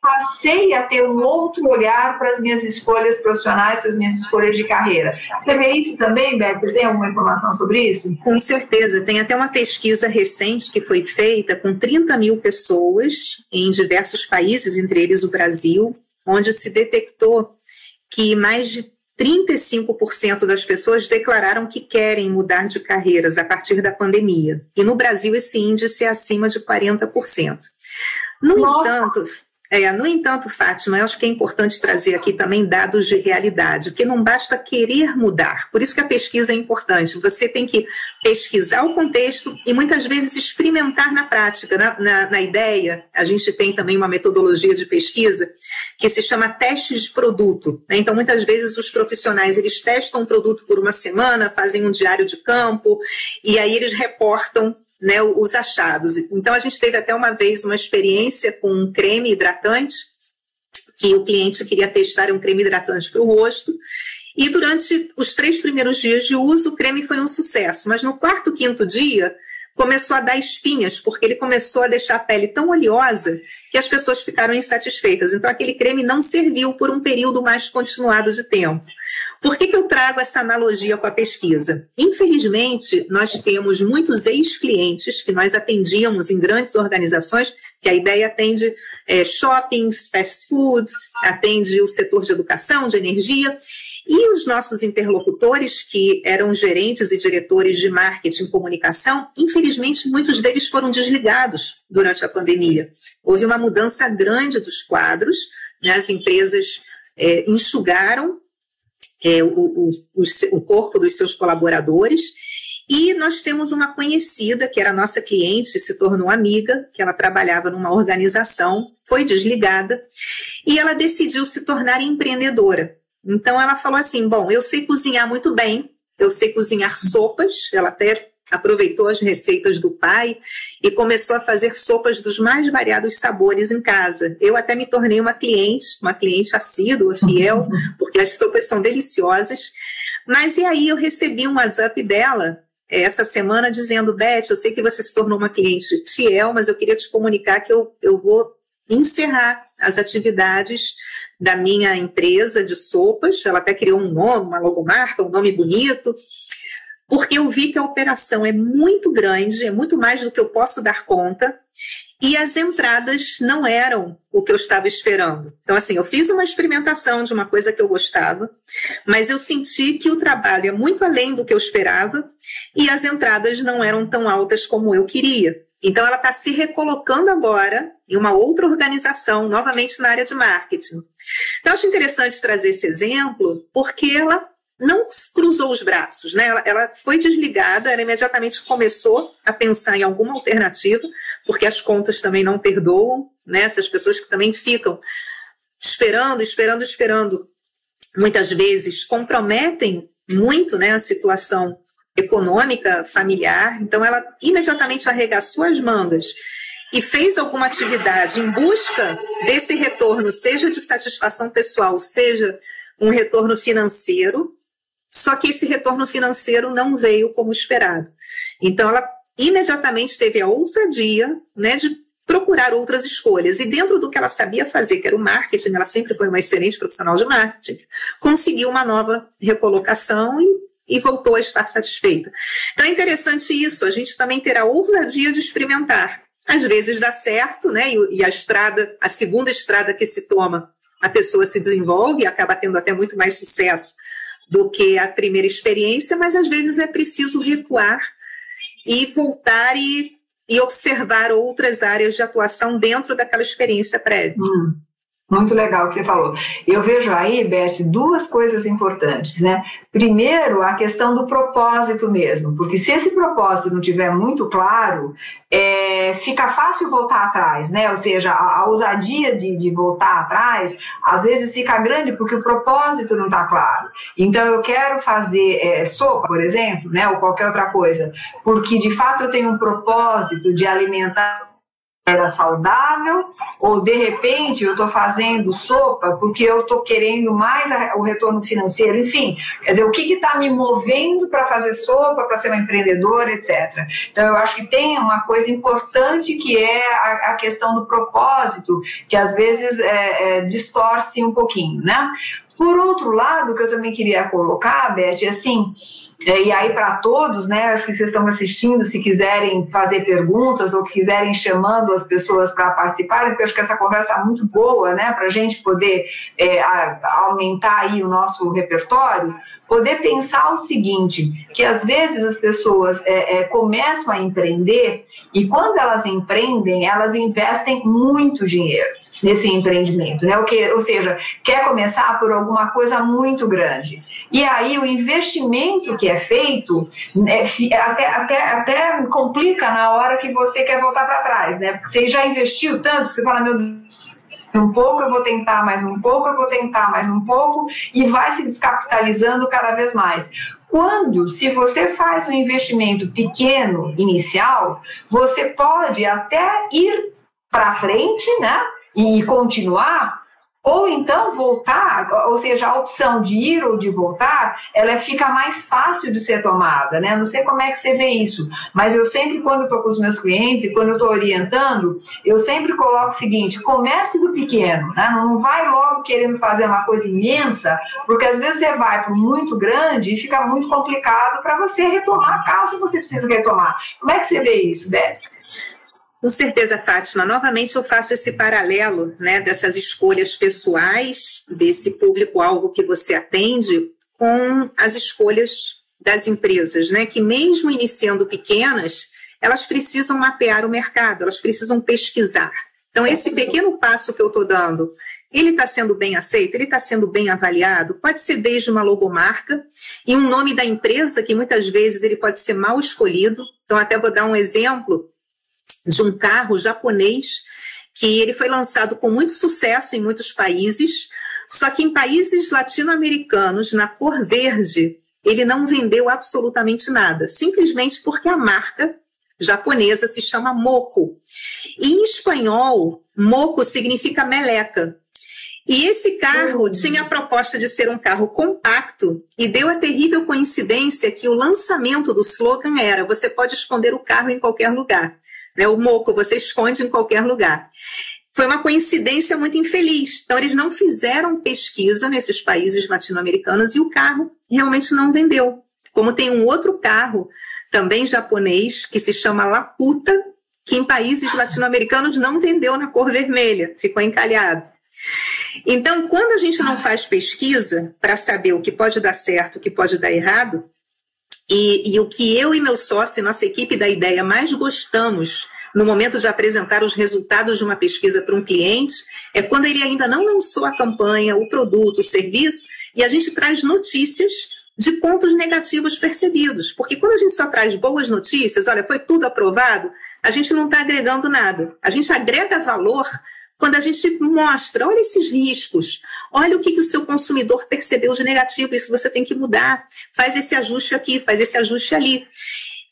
passei a ter um outro olhar para as minhas escolhas profissionais, para as minhas escolhas de carreira. Você vê isso também, Beth? Tem alguma informação sobre isso? Com certeza. Tem até uma pesquisa recente que foi feita com 30 mil pessoas em diversos países, entre eles o Brasil, onde se detectou que mais de 35% das pessoas declararam que querem mudar de carreiras a partir da pandemia. E no Brasil esse índice é acima de 40%. No Nossa. entanto, é, no entanto, Fátima, eu acho que é importante trazer aqui também dados de realidade, porque não basta querer mudar. Por isso que a pesquisa é importante. Você tem que pesquisar o contexto e muitas vezes experimentar na prática. Na, na, na ideia, a gente tem também uma metodologia de pesquisa que se chama testes de produto. Né? Então, muitas vezes os profissionais eles testam um produto por uma semana, fazem um diário de campo e aí eles reportam né, os achados. Então, a gente teve até uma vez uma experiência com um creme hidratante, que o cliente queria testar um creme hidratante para o rosto, e durante os três primeiros dias de uso, o creme foi um sucesso, mas no quarto, quinto dia, começou a dar espinhas, porque ele começou a deixar a pele tão oleosa que as pessoas ficaram insatisfeitas. Então, aquele creme não serviu por um período mais continuado de tempo. Por que, que eu trago essa analogia com a pesquisa? Infelizmente, nós temos muitos ex-clientes que nós atendíamos em grandes organizações, que a ideia atende é, shoppings, fast food, atende o setor de educação, de energia, e os nossos interlocutores, que eram gerentes e diretores de marketing e comunicação, infelizmente, muitos deles foram desligados durante a pandemia. Houve uma mudança grande dos quadros, né? as empresas é, enxugaram é, o, o, o, corpo dos seus colaboradores. E nós temos uma conhecida, que era nossa cliente, se tornou amiga, que ela trabalhava numa organização, foi desligada, e ela decidiu se tornar empreendedora. Então ela falou assim: Bom, eu sei cozinhar muito bem, eu sei cozinhar sopas, ela até aproveitou as receitas do pai e começou a fazer sopas dos mais variados sabores em casa. Eu até me tornei uma cliente, uma cliente assídua, fiel, porque as sopas são deliciosas. Mas e aí eu recebi um WhatsApp dela eh, essa semana dizendo, Beth, eu sei que você se tornou uma cliente fiel, mas eu queria te comunicar que eu, eu vou encerrar as atividades da minha empresa de sopas. Ela até criou um nome, uma logomarca, um nome bonito porque eu vi que a operação é muito grande, é muito mais do que eu posso dar conta, e as entradas não eram o que eu estava esperando. Então, assim, eu fiz uma experimentação de uma coisa que eu gostava, mas eu senti que o trabalho é muito além do que eu esperava e as entradas não eram tão altas como eu queria. Então, ela está se recolocando agora em uma outra organização, novamente na área de marketing. Então, acho interessante trazer esse exemplo, porque ela não cruzou os braços, né? Ela, ela, foi desligada, ela imediatamente começou a pensar em alguma alternativa, porque as contas também não perdoam, né? Essas pessoas que também ficam esperando, esperando, esperando, muitas vezes comprometem muito, né, a situação econômica familiar. Então, ela imediatamente arregaçou as mangas e fez alguma atividade em busca desse retorno, seja de satisfação pessoal, seja um retorno financeiro, só que esse retorno financeiro não veio como esperado. Então, ela imediatamente teve a ousadia né, de procurar outras escolhas. E dentro do que ela sabia fazer, que era o marketing, ela sempre foi uma excelente profissional de marketing, conseguiu uma nova recolocação e, e voltou a estar satisfeita. Então é interessante isso, a gente também terá ousadia de experimentar. Às vezes dá certo, né? E, a estrada, a segunda estrada que se toma, a pessoa se desenvolve e acaba tendo até muito mais sucesso do que a primeira experiência, mas às vezes é preciso recuar e voltar e, e observar outras áreas de atuação dentro daquela experiência prévia. Hum. Muito legal o que você falou. Eu vejo aí, Beth, duas coisas importantes, né? Primeiro, a questão do propósito mesmo, porque se esse propósito não tiver muito claro, é, fica fácil voltar atrás, né? Ou seja, a, a ousadia de, de, voltar atrás, às vezes fica grande porque o propósito não está claro. Então, eu quero fazer é, sopa, por exemplo, né? Ou qualquer outra coisa, porque de fato eu tenho um propósito de alimentar era saudável, ou de repente eu estou fazendo sopa porque eu estou querendo mais o retorno financeiro, enfim, quer dizer, o que está me movendo para fazer sopa, para ser uma empreendedora, etc. Então eu acho que tem uma coisa importante que é a, a questão do propósito, que às vezes é, é, distorce um pouquinho, né? Por outro lado, o que eu também queria colocar, Beth, é assim, e aí para todos, né, acho que vocês estão assistindo, se quiserem fazer perguntas ou quiserem chamando as pessoas para participarem, porque acho que essa conversa está muito boa, né, para a gente poder é, aumentar aí o nosso repertório, poder pensar o seguinte, que às vezes as pessoas é, é, começam a empreender e quando elas empreendem, elas investem muito dinheiro nesse empreendimento, né? O que, ou seja, quer começar por alguma coisa muito grande. E aí o investimento que é feito né, até, até, até complica na hora que você quer voltar para trás, né? Porque você já investiu tanto, você fala, meu um pouco, eu vou tentar mais um pouco, eu vou tentar mais um pouco, e vai se descapitalizando cada vez mais. Quando, se você faz um investimento pequeno inicial, você pode até ir para frente, né? E continuar, ou então voltar, ou seja, a opção de ir ou de voltar, ela fica mais fácil de ser tomada, né? Não sei como é que você vê isso, mas eu sempre, quando estou com os meus clientes e quando eu estou orientando, eu sempre coloco o seguinte: comece do pequeno, né? Não vai logo querendo fazer uma coisa imensa, porque às vezes você vai para muito grande e fica muito complicado para você retomar, caso você precise retomar. Como é que você vê isso, Beth? Com certeza, Fátima. Novamente eu faço esse paralelo né, dessas escolhas pessoais, desse público-alvo que você atende, com as escolhas das empresas, né, que mesmo iniciando pequenas, elas precisam mapear o mercado, elas precisam pesquisar. Então, esse pequeno passo que eu estou dando, ele está sendo bem aceito, ele está sendo bem avaliado, pode ser desde uma logomarca e um nome da empresa que muitas vezes ele pode ser mal escolhido. Então, até vou dar um exemplo de um carro japonês que ele foi lançado com muito sucesso em muitos países, só que em países latino-americanos, na cor verde, ele não vendeu absolutamente nada, simplesmente porque a marca japonesa se chama Moco. E em espanhol, Moco significa meleca. E esse carro uhum. tinha a proposta de ser um carro compacto e deu a terrível coincidência que o lançamento do slogan era: você pode esconder o carro em qualquer lugar. Né? O moco você esconde em qualquer lugar. Foi uma coincidência muito infeliz. Então, eles não fizeram pesquisa nesses países latino-americanos e o carro realmente não vendeu. Como tem um outro carro, também japonês, que se chama Laputa, que em países latino-americanos não vendeu na cor vermelha, ficou encalhado. Então, quando a gente não faz pesquisa para saber o que pode dar certo, o que pode dar errado, e, e o que eu e meu sócio, nossa equipe da ideia, mais gostamos no momento de apresentar os resultados de uma pesquisa para um cliente é quando ele ainda não lançou a campanha, o produto, o serviço, e a gente traz notícias de pontos negativos percebidos. Porque quando a gente só traz boas notícias, olha, foi tudo aprovado, a gente não está agregando nada. A gente agrega valor quando a gente mostra, olha esses riscos, olha o que, que o seu consumidor percebeu de negativo, isso você tem que mudar, faz esse ajuste aqui, faz esse ajuste ali.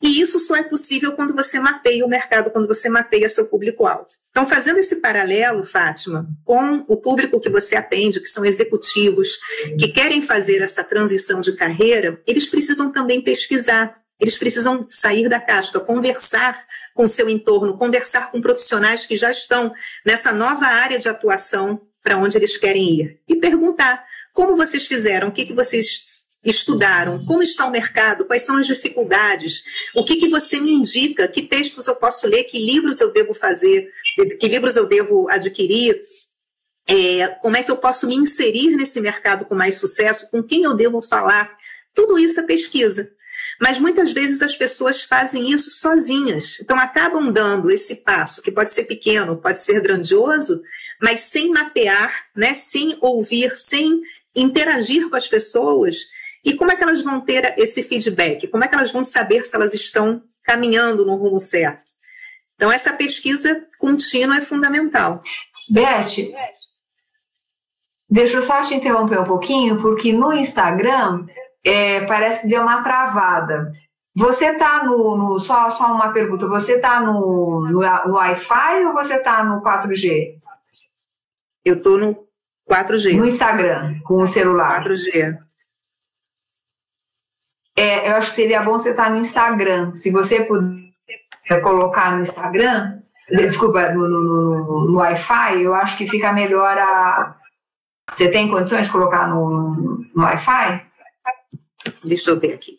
E isso só é possível quando você mapeia o mercado, quando você mapeia seu público-alvo. Então, fazendo esse paralelo, Fátima, com o público que você atende, que são executivos, que querem fazer essa transição de carreira, eles precisam também pesquisar, eles precisam sair da casca, conversar com seu entorno, conversar com profissionais que já estão nessa nova área de atuação para onde eles querem ir e perguntar como vocês fizeram, o que, que vocês estudaram? Como está o mercado? Quais são as dificuldades? O que, que você me indica? Que textos eu posso ler? Que livros eu devo fazer? Que livros eu devo adquirir? É, como é que eu posso me inserir nesse mercado com mais sucesso? Com quem eu devo falar? Tudo isso é pesquisa. Mas muitas vezes as pessoas fazem isso sozinhas. Então acabam dando esse passo, que pode ser pequeno, pode ser grandioso, mas sem mapear, né, sem ouvir, sem interagir com as pessoas. E como é que elas vão ter esse feedback? Como é que elas vão saber se elas estão caminhando no rumo certo? Então, essa pesquisa contínua é fundamental. Beth, deixa eu só te interromper um pouquinho, porque no Instagram é, parece que deu uma travada. Você está no, no, Só, só uma pergunta: você está no, no, no Wi-Fi ou você está no 4G? Eu estou no 4G. No Instagram, com o celular. 4G. É, eu acho que seria bom você estar tá no Instagram. Se você puder colocar no Instagram, desculpa, no, no, no, no Wi-Fi, eu acho que fica melhor a. Você tem condições de colocar no, no Wi-Fi? Deixa eu ver aqui.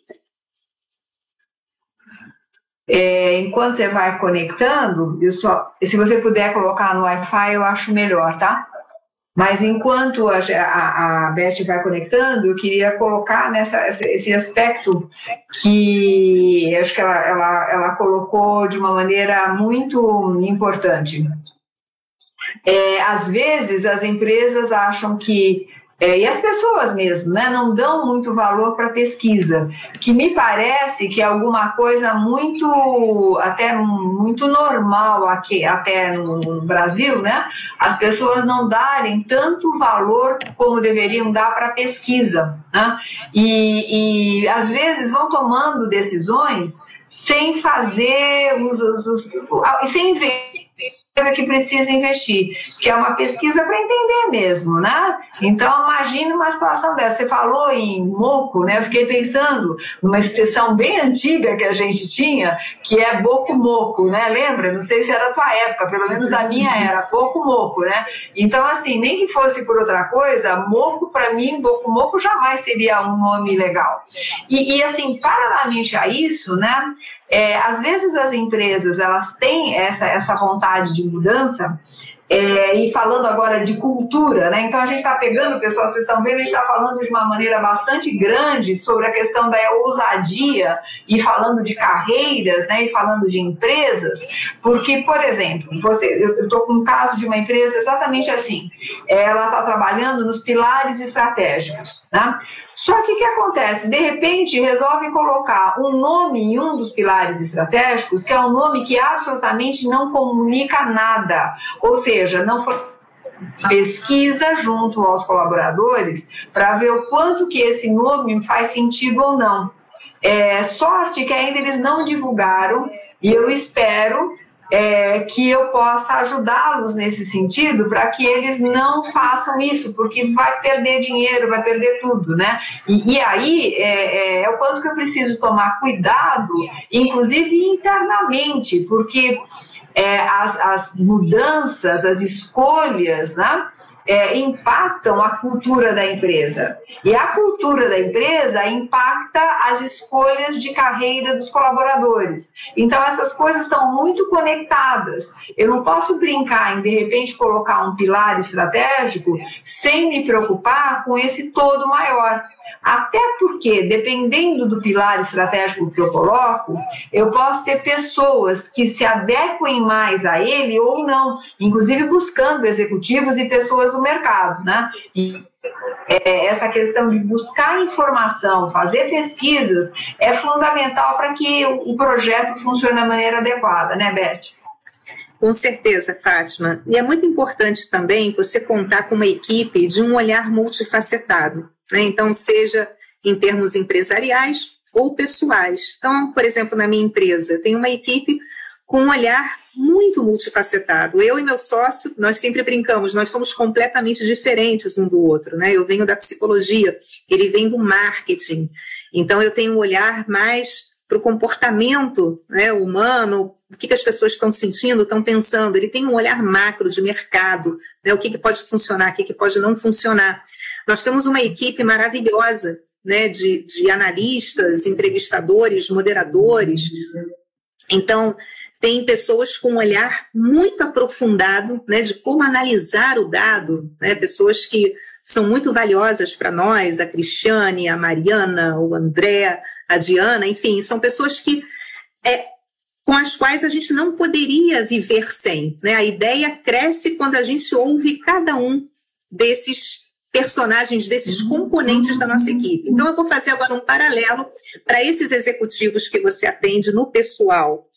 É, enquanto você vai conectando, eu só, se você puder colocar no Wi-Fi, eu acho melhor, tá? Mas enquanto a, a, a Beth vai conectando, eu queria colocar nessa, esse aspecto que acho que ela, ela, ela colocou de uma maneira muito importante. É, às vezes as empresas acham que é, e as pessoas mesmo, né, não dão muito valor para pesquisa, que me parece que é alguma coisa muito, até muito normal aqui, até no, Brasil, né, as pessoas não darem tanto valor como deveriam dar para pesquisa, né, e, e às vezes vão tomando decisões sem fazer os, os, os sem ver coisa que precisa investir, que é uma pesquisa para entender mesmo, né? Então, imagine uma situação dessa. Você falou em moco, né? Eu fiquei pensando numa expressão bem antiga que a gente tinha, que é boco-moco, né? Lembra? Não sei se era da tua época, pelo menos da minha era, boco-moco, né? Então, assim, nem que fosse por outra coisa, moco, para mim, boco-moco jamais seria um nome legal. E, e assim, paralelamente a isso, né? É, às vezes as empresas elas têm essa, essa vontade de mudança, é, e falando agora de cultura, né? Então a gente está pegando, pessoal, vocês estão vendo, a gente está falando de uma maneira bastante grande sobre a questão da ousadia e falando de carreiras, né? E falando de empresas, porque, por exemplo, você, eu estou com um caso de uma empresa exatamente assim. Ela está trabalhando nos pilares estratégicos, né? Só que o que acontece? De repente, resolvem colocar um nome em um dos pilares estratégicos, que é um nome que absolutamente não comunica nada. Ou seja, não foi pesquisa junto aos colaboradores para ver o quanto que esse nome faz sentido ou não. É, sorte que ainda eles não divulgaram e eu espero é, que eu possa ajudá-los nesse sentido para que eles não façam isso, porque vai perder dinheiro, vai perder tudo, né? E, e aí é, é, é, o quanto que eu preciso tomar cuidado, inclusive internamente, porque é, as, as mudanças, as escolhas, né? É, impactam a cultura da empresa. E a cultura da empresa impacta as escolhas de carreira dos colaboradores. Então, essas coisas estão muito conectadas. Eu não posso brincar em, de repente, colocar um pilar estratégico sem me preocupar com esse todo maior. Até porque, dependendo do pilar estratégico que eu coloco, eu posso ter pessoas que se adequem mais a ele ou não, inclusive buscando executivos e pessoas do mercado, né? E é, essa questão de buscar informação, fazer pesquisas, é fundamental para que o projeto funcione da maneira adequada, né, Beth? Com certeza, Fátima. E é muito importante também você contar com uma equipe de um olhar multifacetado. Né? Então, seja em termos empresariais ou pessoais. Então, por exemplo, na minha empresa, tem uma equipe com um olhar muito multifacetado. Eu e meu sócio, nós sempre brincamos, nós somos completamente diferentes um do outro, né? Eu venho da psicologia, ele vem do marketing. Então eu tenho um olhar mais para o comportamento né, humano, o que, que, as pessoas estão sentindo, estão pensando. Ele tem um olhar macro de mercado, né, o que, que pode funcionar, o que, que pode não funcionar. Nós temos uma equipe maravilhosa né, de, de analistas, entrevistadores, moderadores. Então, tem pessoas com um olhar muito aprofundado né, de como analisar o dado, né, pessoas que são muito valiosas para nós, a Cristiane, a Mariana, o André, a Diana, enfim, são pessoas que é, com as quais a gente não poderia viver sem. Né? A ideia cresce quando a gente ouve cada um desses personagens, desses componentes da nossa equipe. Então, eu vou fazer agora um paralelo para esses executivos que você atende no pessoal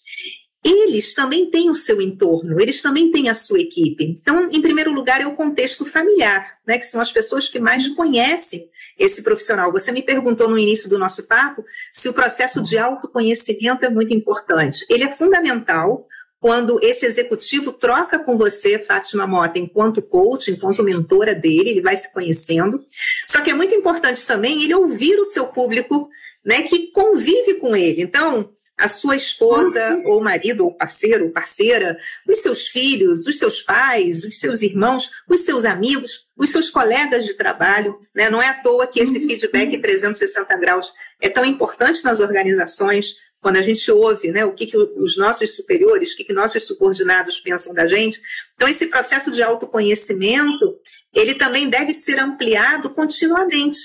eles também têm o seu entorno, eles também têm a sua equipe. Então, em primeiro lugar, é o contexto familiar, né, que são as pessoas que mais conhecem esse profissional. Você me perguntou no início do nosso papo se o processo de autoconhecimento é muito importante. Ele é fundamental quando esse executivo troca com você, Fátima Mota, enquanto coach, enquanto mentora dele, ele vai se conhecendo. Só que é muito importante também ele ouvir o seu público, né, que convive com ele. Então, a sua esposa, ou marido, ou parceiro, ou parceira, os seus filhos, os seus pais, os seus irmãos, os seus amigos, os seus colegas de trabalho. Né? Não é à toa que esse feedback 360 graus é tão importante nas organizações, quando a gente ouve né, o que, que os nossos superiores, o que, que nossos subordinados pensam da gente. Então, esse processo de autoconhecimento, ele também deve ser ampliado continuamente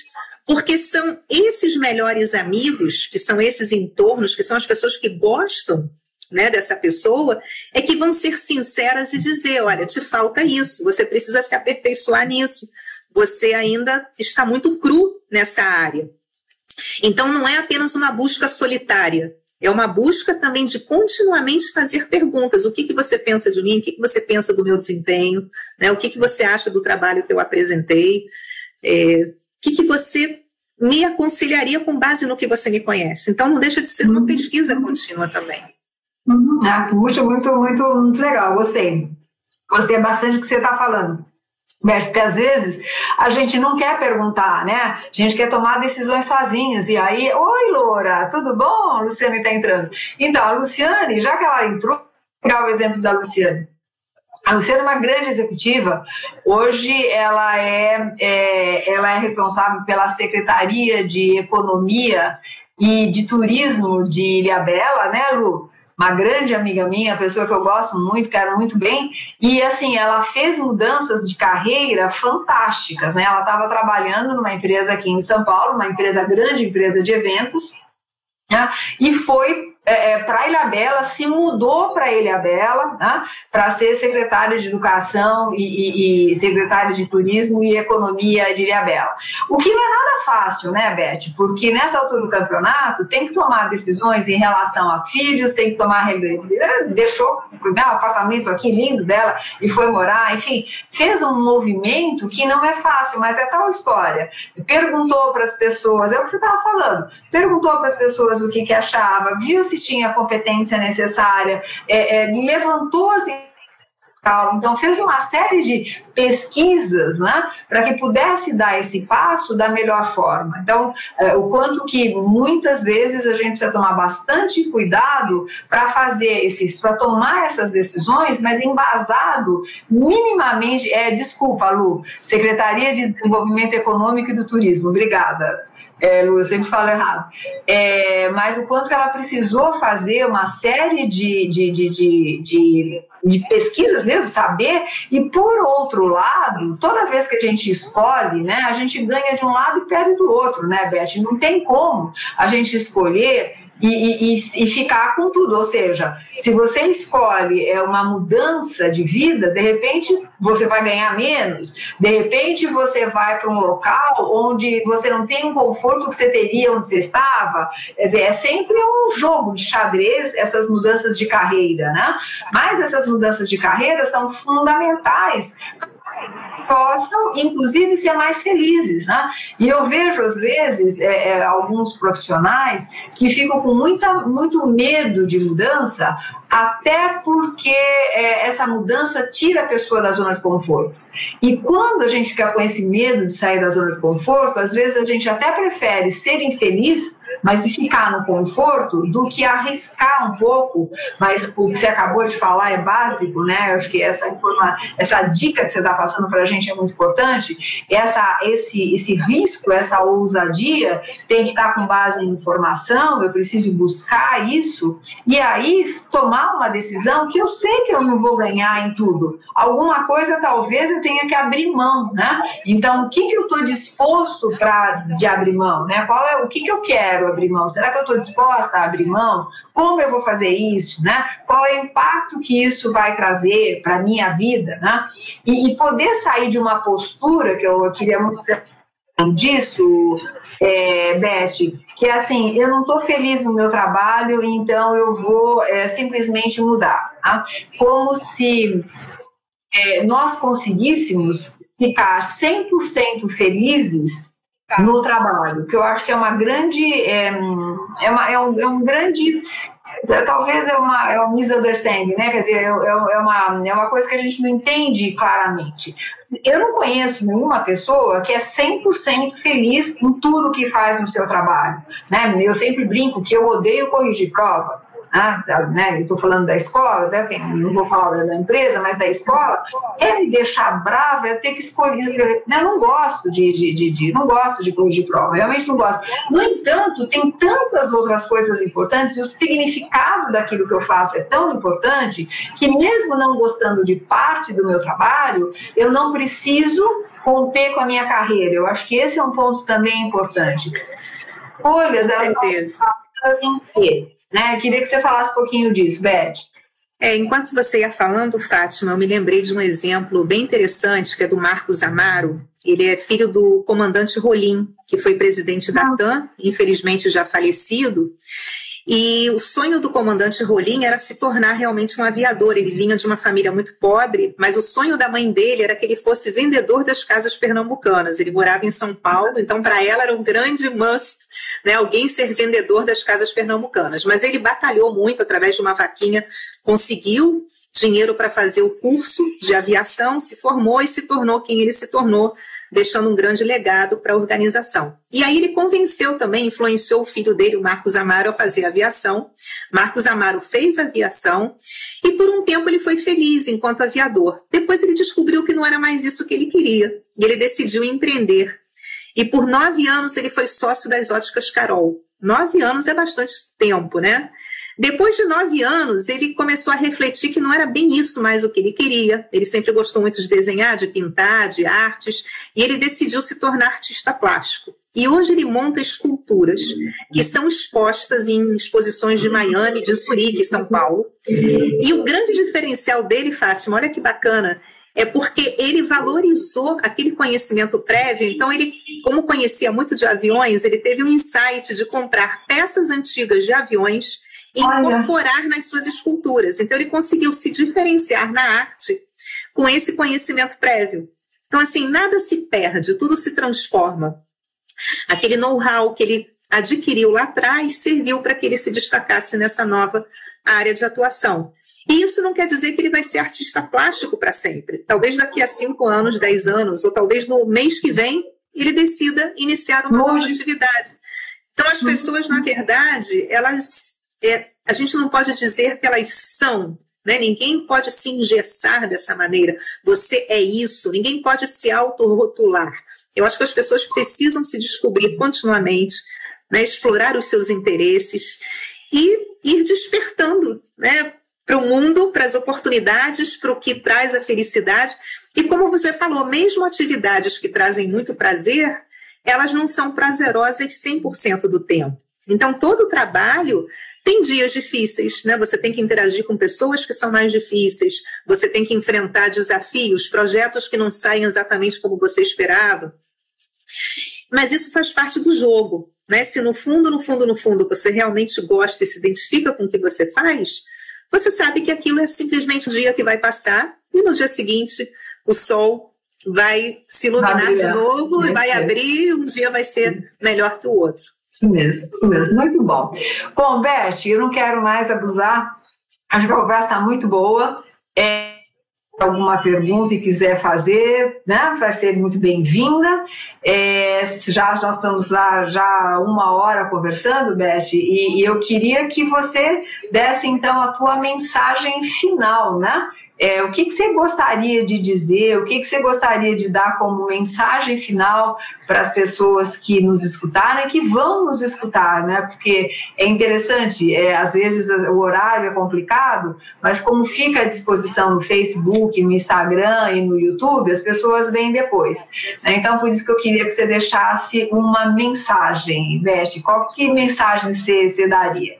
porque são esses melhores amigos, que são esses entornos, que são as pessoas que gostam né, dessa pessoa, é que vão ser sinceras e dizer: olha, te falta isso, você precisa se aperfeiçoar nisso, você ainda está muito cru nessa área. Então, não é apenas uma busca solitária, é uma busca também de continuamente fazer perguntas. O que, que você pensa de mim? O que, que você pensa do meu desempenho? Né? O que, que você acha do trabalho que eu apresentei? É, que, que você me aconselharia com base no que você me conhece? Então, não deixa de ser uma uhum. pesquisa contínua também. Uhum. Ah, puxa, muito, muito, muito legal, gostei. Gostei bastante do que você está falando. Porque às vezes a gente não quer perguntar, né? A gente quer tomar decisões sozinhos. E aí, oi, Loura, tudo bom? A Luciane está entrando. Então, a Luciane, já que ela entrou, vou pegar o exemplo da Luciane. A Luciana é uma grande executiva. Hoje ela é, é, ela é responsável pela Secretaria de Economia e de Turismo de Ilhabela, né, Lu? Uma grande amiga minha, pessoa que eu gosto muito, quero muito bem. E assim, ela fez mudanças de carreira fantásticas, né? Ela estava trabalhando numa empresa aqui em São Paulo, uma empresa grande, empresa de eventos, né? e foi é, é, para Ilhabela, se mudou para Ilhabela, né, para ser secretária de Educação e, e, e secretária de Turismo e Economia de Ilhabela. O que não é nada fácil, né, Beth? Porque nessa altura do campeonato tem que tomar decisões em relação a filhos, tem que tomar. Deixou né, o apartamento aqui lindo dela e foi morar, enfim, fez um movimento que não é fácil, mas é tal história. Perguntou para as pessoas, é o que você estava falando, perguntou para as pessoas o que, que achava, viu se tinha a competência necessária, é, é, levantou as então fez uma série de pesquisas, né, para que pudesse dar esse passo da melhor forma. Então, é, o quanto que muitas vezes a gente precisa tomar bastante cuidado para fazer esses, para tomar essas decisões, mas embasado minimamente. É, desculpa, Lu, Secretaria de Desenvolvimento Econômico e do Turismo. Obrigada. É, Lu, eu sempre falo errado. É, mas o quanto que ela precisou fazer uma série de, de, de, de, de, de pesquisas mesmo, saber, e por outro lado, toda vez que a gente escolhe, né, a gente ganha de um lado e perde do outro, né, Beth? Não tem como a gente escolher e, e, e, ficar com tudo. Ou seja, se você escolhe é, uma mudança de vida, de repente você vai ganhar menos, de repente você vai para um local onde você não tem um conforto que você teria onde você estava. Quer dizer, é sempre um jogo de xadrez essas mudanças de carreira, né? Mas essas mudanças de carreira são fundamentais possam, inclusive, ser mais felizes. Né? E eu vejo, às vezes, é, é, alguns profissionais que ficam com muita, muito medo de mudança, até porque é, essa mudança tira a pessoa da zona de conforto. E quando a gente fica com esse medo de sair da zona de conforto, às vezes a gente até prefere ser infeliz mas ficar no conforto do que arriscar um pouco, mas o que você acabou de falar é básico, né? Eu acho que essa informa, essa dica que você está passando para a gente é muito importante. Essa, esse, esse risco, essa ousadia tem que estar com base em informação, eu preciso buscar isso, e aí tomar uma decisão que eu sei que eu não vou ganhar em tudo. Alguma coisa talvez eu tenha que abrir mão, né? Então, o que, que eu estou disposto para de abrir mão, né? Qual é o que, que eu quero abrir mão? Será que eu estou disposta a abrir mão? Como eu vou fazer isso, né? Qual é o impacto que isso vai trazer para minha vida, né? E, e, poder sair de uma postura que eu queria muito dizer disso, é, Beth, que é assim, eu não estou feliz no meu trabalho, então eu vou é, simplesmente mudar. Tá? Como se é, nós conseguíssemos ficar 100% felizes no trabalho, que eu acho que é uma grande, é, é, uma, é, um, é um grande talvez é uma, é um misunderstanding, né? Quer dizer, é, é, é, uma, é uma coisa que a gente não entende claramente. Eu não conheço nenhuma pessoa que é 100% feliz em tudo que faz no seu trabalho, né? Eu sempre brinco que eu odeio corrigir prova ah, né, estou falando da escola, né, não vou falar da, empresa, mas da escola, é me deixar brava, eu ter que escolher, né, não gosto de, de, de, de não gosto de de prova, realmente não gosto. No entanto, tem tantas outras coisas importantes e o significado daquilo que eu faço é tão importante que mesmo não gostando de parte do meu trabalho, eu não preciso romper com a minha carreira. Eu acho que esse é um ponto também importante. Folhas, elas são em quê? Né? Eu queria que você falasse um pouquinho disso, Beth. É, enquanto você ia falando, Fátima, eu me lembrei de um exemplo bem interessante, que é do Marcos Amaro. Ele é filho do comandante Rolim, que foi presidente da ah. TAM, infelizmente já falecido. E o sonho do comandante Rolim era se tornar realmente um aviador. Ele vinha de uma família muito pobre, mas o sonho da mãe dele era que ele fosse vendedor das casas pernambucanas. Ele morava em São Paulo, então para ela era um grande must, né, alguém ser vendedor das casas pernambucanas. Mas ele batalhou muito através de uma vaquinha, conseguiu dinheiro para fazer o curso de aviação, se formou e se tornou quem ele se tornou deixando um grande legado para a organização. E aí ele convenceu também, influenciou o filho dele, o Marcos Amaro, a fazer aviação. Marcos Amaro fez aviação e por um tempo ele foi feliz enquanto aviador. Depois ele descobriu que não era mais isso que ele queria e ele decidiu empreender. E por nove anos ele foi sócio das óticas Carol. Nove anos é bastante tempo, né? Depois de nove anos, ele começou a refletir que não era bem isso mais o que ele queria. Ele sempre gostou muito de desenhar, de pintar, de artes, e ele decidiu se tornar artista plástico. E hoje ele monta esculturas que são expostas em exposições de Miami, de Zurique, São Paulo. E o grande diferencial dele, Fátima, olha que bacana, é porque ele valorizou aquele conhecimento prévio. Então, ele, como conhecia muito de aviões, ele teve um insight de comprar peças antigas de aviões incorporar nas suas esculturas. Então, ele conseguiu se diferenciar na arte com esse conhecimento prévio. Então, assim, nada se perde, tudo se transforma. Aquele know-how que ele adquiriu lá atrás serviu para que ele se destacasse nessa nova área de atuação. E isso não quer dizer que ele vai ser artista plástico para sempre. Talvez daqui a cinco anos, dez anos, ou talvez no mês que vem, ele decida iniciar uma nova atividade. Então, as uhum. pessoas, na verdade, elas é, a gente não pode dizer que elas são, né? ninguém pode se engessar dessa maneira. Você é isso, ninguém pode se autorrotular. Eu acho que as pessoas precisam se descobrir continuamente, né? explorar os seus interesses e ir despertando né? para o mundo, para as oportunidades, para o que traz a felicidade. E como você falou, mesmo atividades que trazem muito prazer, elas não são prazerosas 100% do tempo. Então, todo o trabalho tem dias difíceis, né? Você tem que interagir com pessoas que são mais difíceis, você tem que enfrentar desafios, projetos que não saem exatamente como você esperava. Mas isso faz parte do jogo, né? Se no fundo, no fundo, no fundo você realmente gosta e se identifica com o que você faz, você sabe que aquilo é simplesmente um dia que vai passar e no dia seguinte o sol vai se iluminar vai de novo e vai abrir, um dia vai ser melhor que o outro. Isso mesmo, isso mesmo, muito bom. Bom, Beth, eu não quero mais abusar, acho que a conversa está muito boa. É, alguma pergunta e quiser fazer, né, vai ser muito bem-vinda. É, já nós estamos lá já uma hora conversando, Beth, e, e, eu queria que você desse então a tua mensagem final, né? É, o que, que, você gostaria de dizer, o que, que, você gostaria de dar como mensagem final para as pessoas que nos escutaram e que vão nos escutar, né? Porque é interessante, é, às vezes o horário é complicado, mas como fica à disposição no Facebook, no Instagram e no YouTube, as pessoas vêm depois. Né? Então, por isso que eu queria que você deixasse uma mensagem, Veste. Qual que mensagem você, você daria?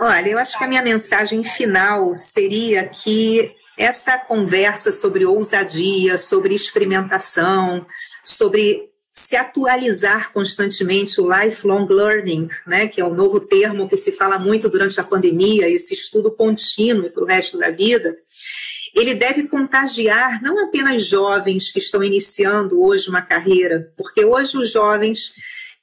Olha, eu acho que a minha mensagem final seria que essa conversa sobre ousadia, sobre experimentação, sobre se atualizar constantemente, o lifelong learning, né, que é um novo termo que se fala muito durante a pandemia, esse estudo contínuo para o resto da vida, ele deve contagiar não apenas jovens que estão iniciando hoje uma carreira, porque hoje os jovens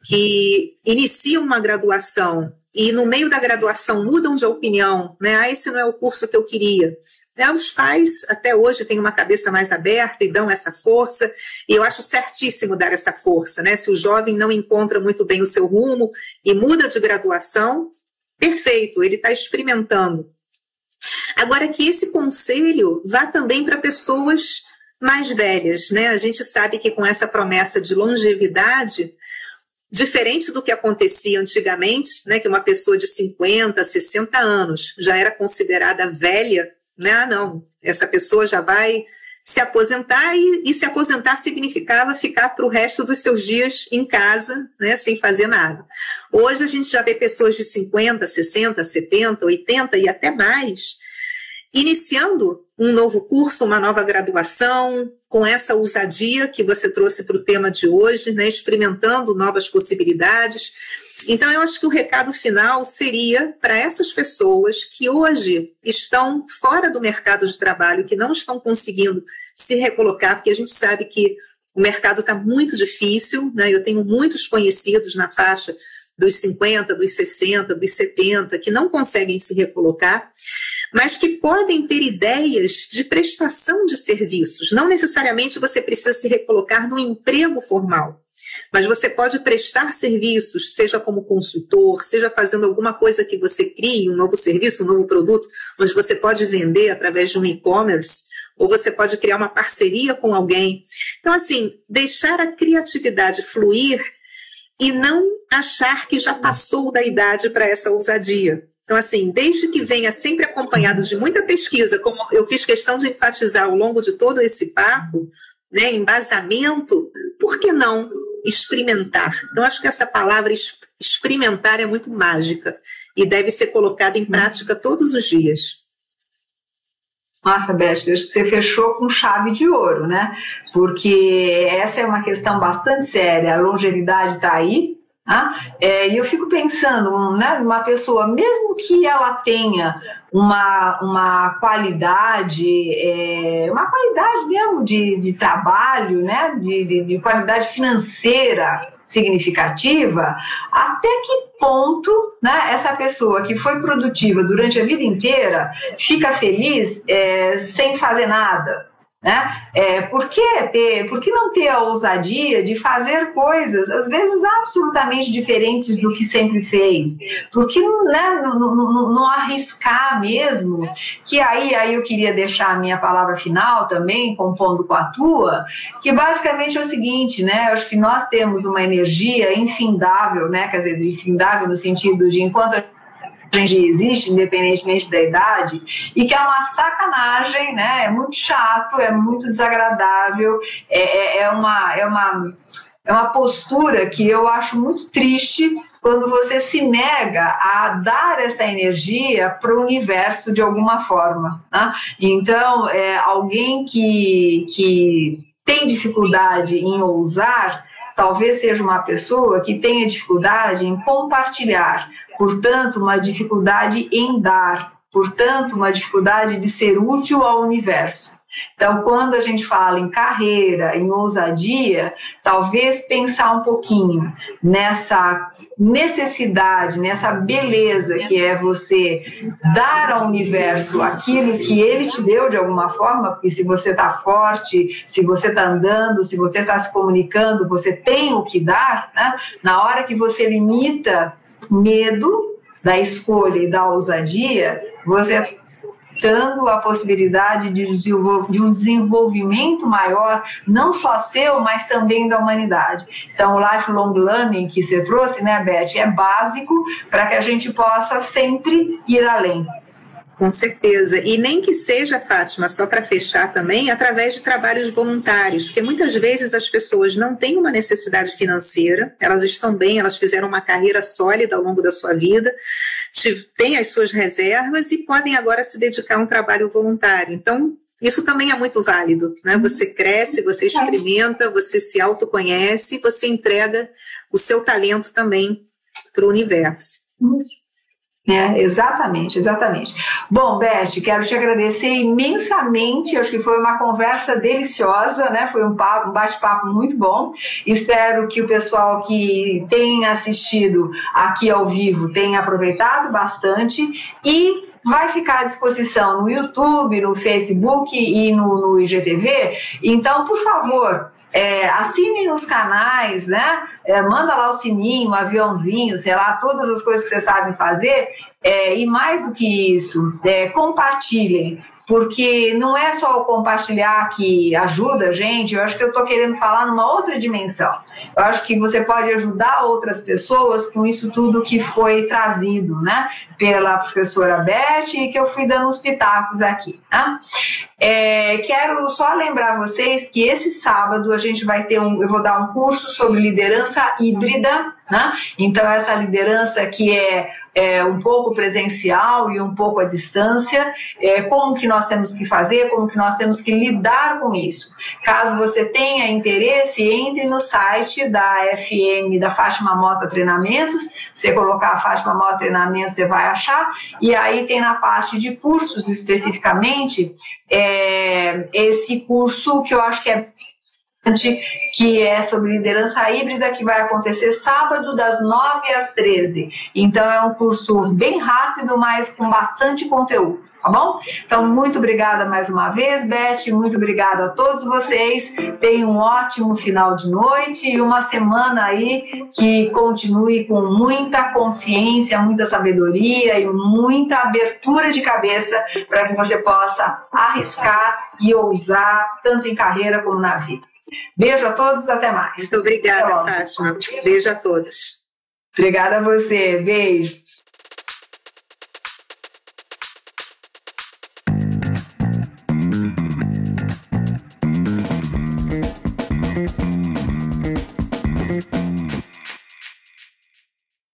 que iniciam uma graduação e no meio da graduação mudam de opinião, né? Ah, esse não é o curso que eu queria. Né? Os pais, até hoje, têm uma cabeça mais aberta e dão essa força, e eu acho certíssimo dar essa força. Né? Se o jovem não encontra muito bem o seu rumo e muda de graduação, perfeito, ele está experimentando. Agora, que esse conselho vá também para pessoas mais velhas, né? A gente sabe que com essa promessa de longevidade, diferente do que acontecia antigamente, né, que uma pessoa de 50, 60 anos já era considerada velha né? Ah, não, essa pessoa já vai se aposentar e, e se aposentar significava ficar para o resto dos seus dias em casa, né, sem fazer nada. Hoje a gente já vê pessoas de 50, 60, 70, 80 e até mais iniciando um novo curso, uma nova graduação, com essa ousadia que você trouxe para o tema de hoje, né, experimentando novas possibilidades. Então, eu acho que o recado final seria para essas pessoas que hoje estão fora do mercado de trabalho, que não estão conseguindo se recolocar, porque a gente sabe que o mercado está muito difícil, né? Eu tenho muitos conhecidos na faixa dos 50, dos 60, dos 70, que não conseguem se recolocar, mas que podem ter ideias de prestação de serviços. Não necessariamente você precisa se recolocar no emprego formal. Mas você pode prestar serviços, seja como consultor, seja fazendo alguma coisa que você crie, um novo serviço, um novo produto, onde você pode vender através de um e-commerce, ou você pode criar uma parceria com alguém. Então, assim, deixar a criatividade fluir e não achar que já passou da idade para essa ousadia. Então, assim, desde que venha sempre acompanhado de muita pesquisa, como eu fiz questão de enfatizar ao longo de todo esse papo, né, embasamento, por que não experimentar. Então, acho que essa palavra experimentar é muito mágica e deve ser colocada em prática todos os dias. Nossa, Beth, você fechou com chave de ouro, né? Porque essa é uma questão bastante séria. A longevidade está aí, ah, é, e eu fico pensando, né, uma pessoa, mesmo que ela tenha uma, uma qualidade, é, uma qualidade mesmo de, de trabalho, né, de, de, de qualidade financeira significativa, até que ponto né, essa pessoa que foi produtiva durante a vida inteira fica feliz é, sem fazer nada? Né? É, por, que ter, por que não ter a ousadia de fazer coisas, às vezes absolutamente diferentes do que sempre fez? Por que né, não, não, não, arriscar mesmo? Que aí, aí eu queria deixar a minha palavra final também, compondo com a tua, que basicamente é o seguinte, né? Eu acho que nós temos uma energia infindável, né? Quer dizer, infindável no sentido de enquanto gente existe, independentemente da idade, e que é uma sacanagem, né? É muito chato, é muito desagradável, é, é, é uma, é, uma, é uma postura que eu acho muito triste quando você se nega a dar essa energia para o universo de alguma forma. Né? Então, é, alguém que, que tem dificuldade em ousar, talvez seja uma pessoa que tenha dificuldade em compartilhar portanto, uma dificuldade em dar, portanto, uma dificuldade de ser útil ao universo. Então, quando a gente fala em carreira, em ousadia, talvez pensar um pouquinho nessa necessidade, nessa beleza que é você dar ao universo aquilo que ele te deu de alguma forma, porque se você está forte, se você está andando, se você está se comunicando, você tem o que dar, né? na hora que você limita medo da escolha e da ousadia, você dando a possibilidade de, de um desenvolvimento maior, não só seu, mas também da humanidade. Então, o lifelong learning que você trouxe, né, Beth, é básico para que a gente possa sempre ir além. Com certeza. E nem que seja, Fátima, só para fechar também, através de trabalhos voluntários, porque muitas vezes as pessoas não têm uma necessidade financeira, elas estão bem, elas fizeram uma carreira sólida ao longo da sua vida, têm as suas reservas e podem agora se dedicar a um trabalho voluntário. Então, isso também é muito válido, né? Você cresce, você experimenta, você se autoconhece, você entrega o seu talento também para o universo. Isso. É, exatamente, exatamente. Bom, Beth, quero te agradecer imensamente. Acho que foi uma conversa deliciosa, né? Foi um, um bate-papo muito bom. Espero que o pessoal que tem assistido aqui ao vivo tenha aproveitado bastante e vai ficar à disposição no YouTube, no Facebook e no, no IGTV. Então, por favor, é, assinem os canais, né? É, manda lá o sininho, o aviãozinho, sei lá, todas as coisas que vocês sabem fazer. É, e mais do que isso, é, compartilhem porque não é só o compartilhar que ajuda a gente, eu acho que eu estou querendo falar numa outra dimensão. Eu acho que você pode ajudar outras pessoas com isso tudo que foi trazido, né, pela professora Beth e que eu fui dando os pitacos aqui, né? É, quero só lembrar vocês que esse sábado a gente vai ter um, eu vou dar um curso sobre liderança híbrida, né? Então essa liderança que é é, um pouco presencial e um pouco à distância, é, como que nós temos que fazer, como que nós temos que lidar com isso. Caso você tenha interesse, entre no site da FM, da Fátima Mota Treinamentos, você colocar a Fátima Mota Treinamentos, você vai achar, e aí tem na parte de cursos especificamente, é, esse curso que eu acho que é que é sobre liderança híbrida, que vai acontecer sábado, das 9 às 13. Então, é um curso bem rápido, mas com bastante conteúdo, tá bom? Então, muito obrigada mais uma vez, Beth, muito obrigada a todos vocês. Tenham um ótimo final de noite e uma semana aí que continue com muita consciência, muita sabedoria e muita abertura de cabeça para que você possa arriscar e ousar, tanto em carreira como na vida. Beijo a todos, até mais. Muito obrigada, Fátima. Beijo a todos. Obrigada a você. Beijos.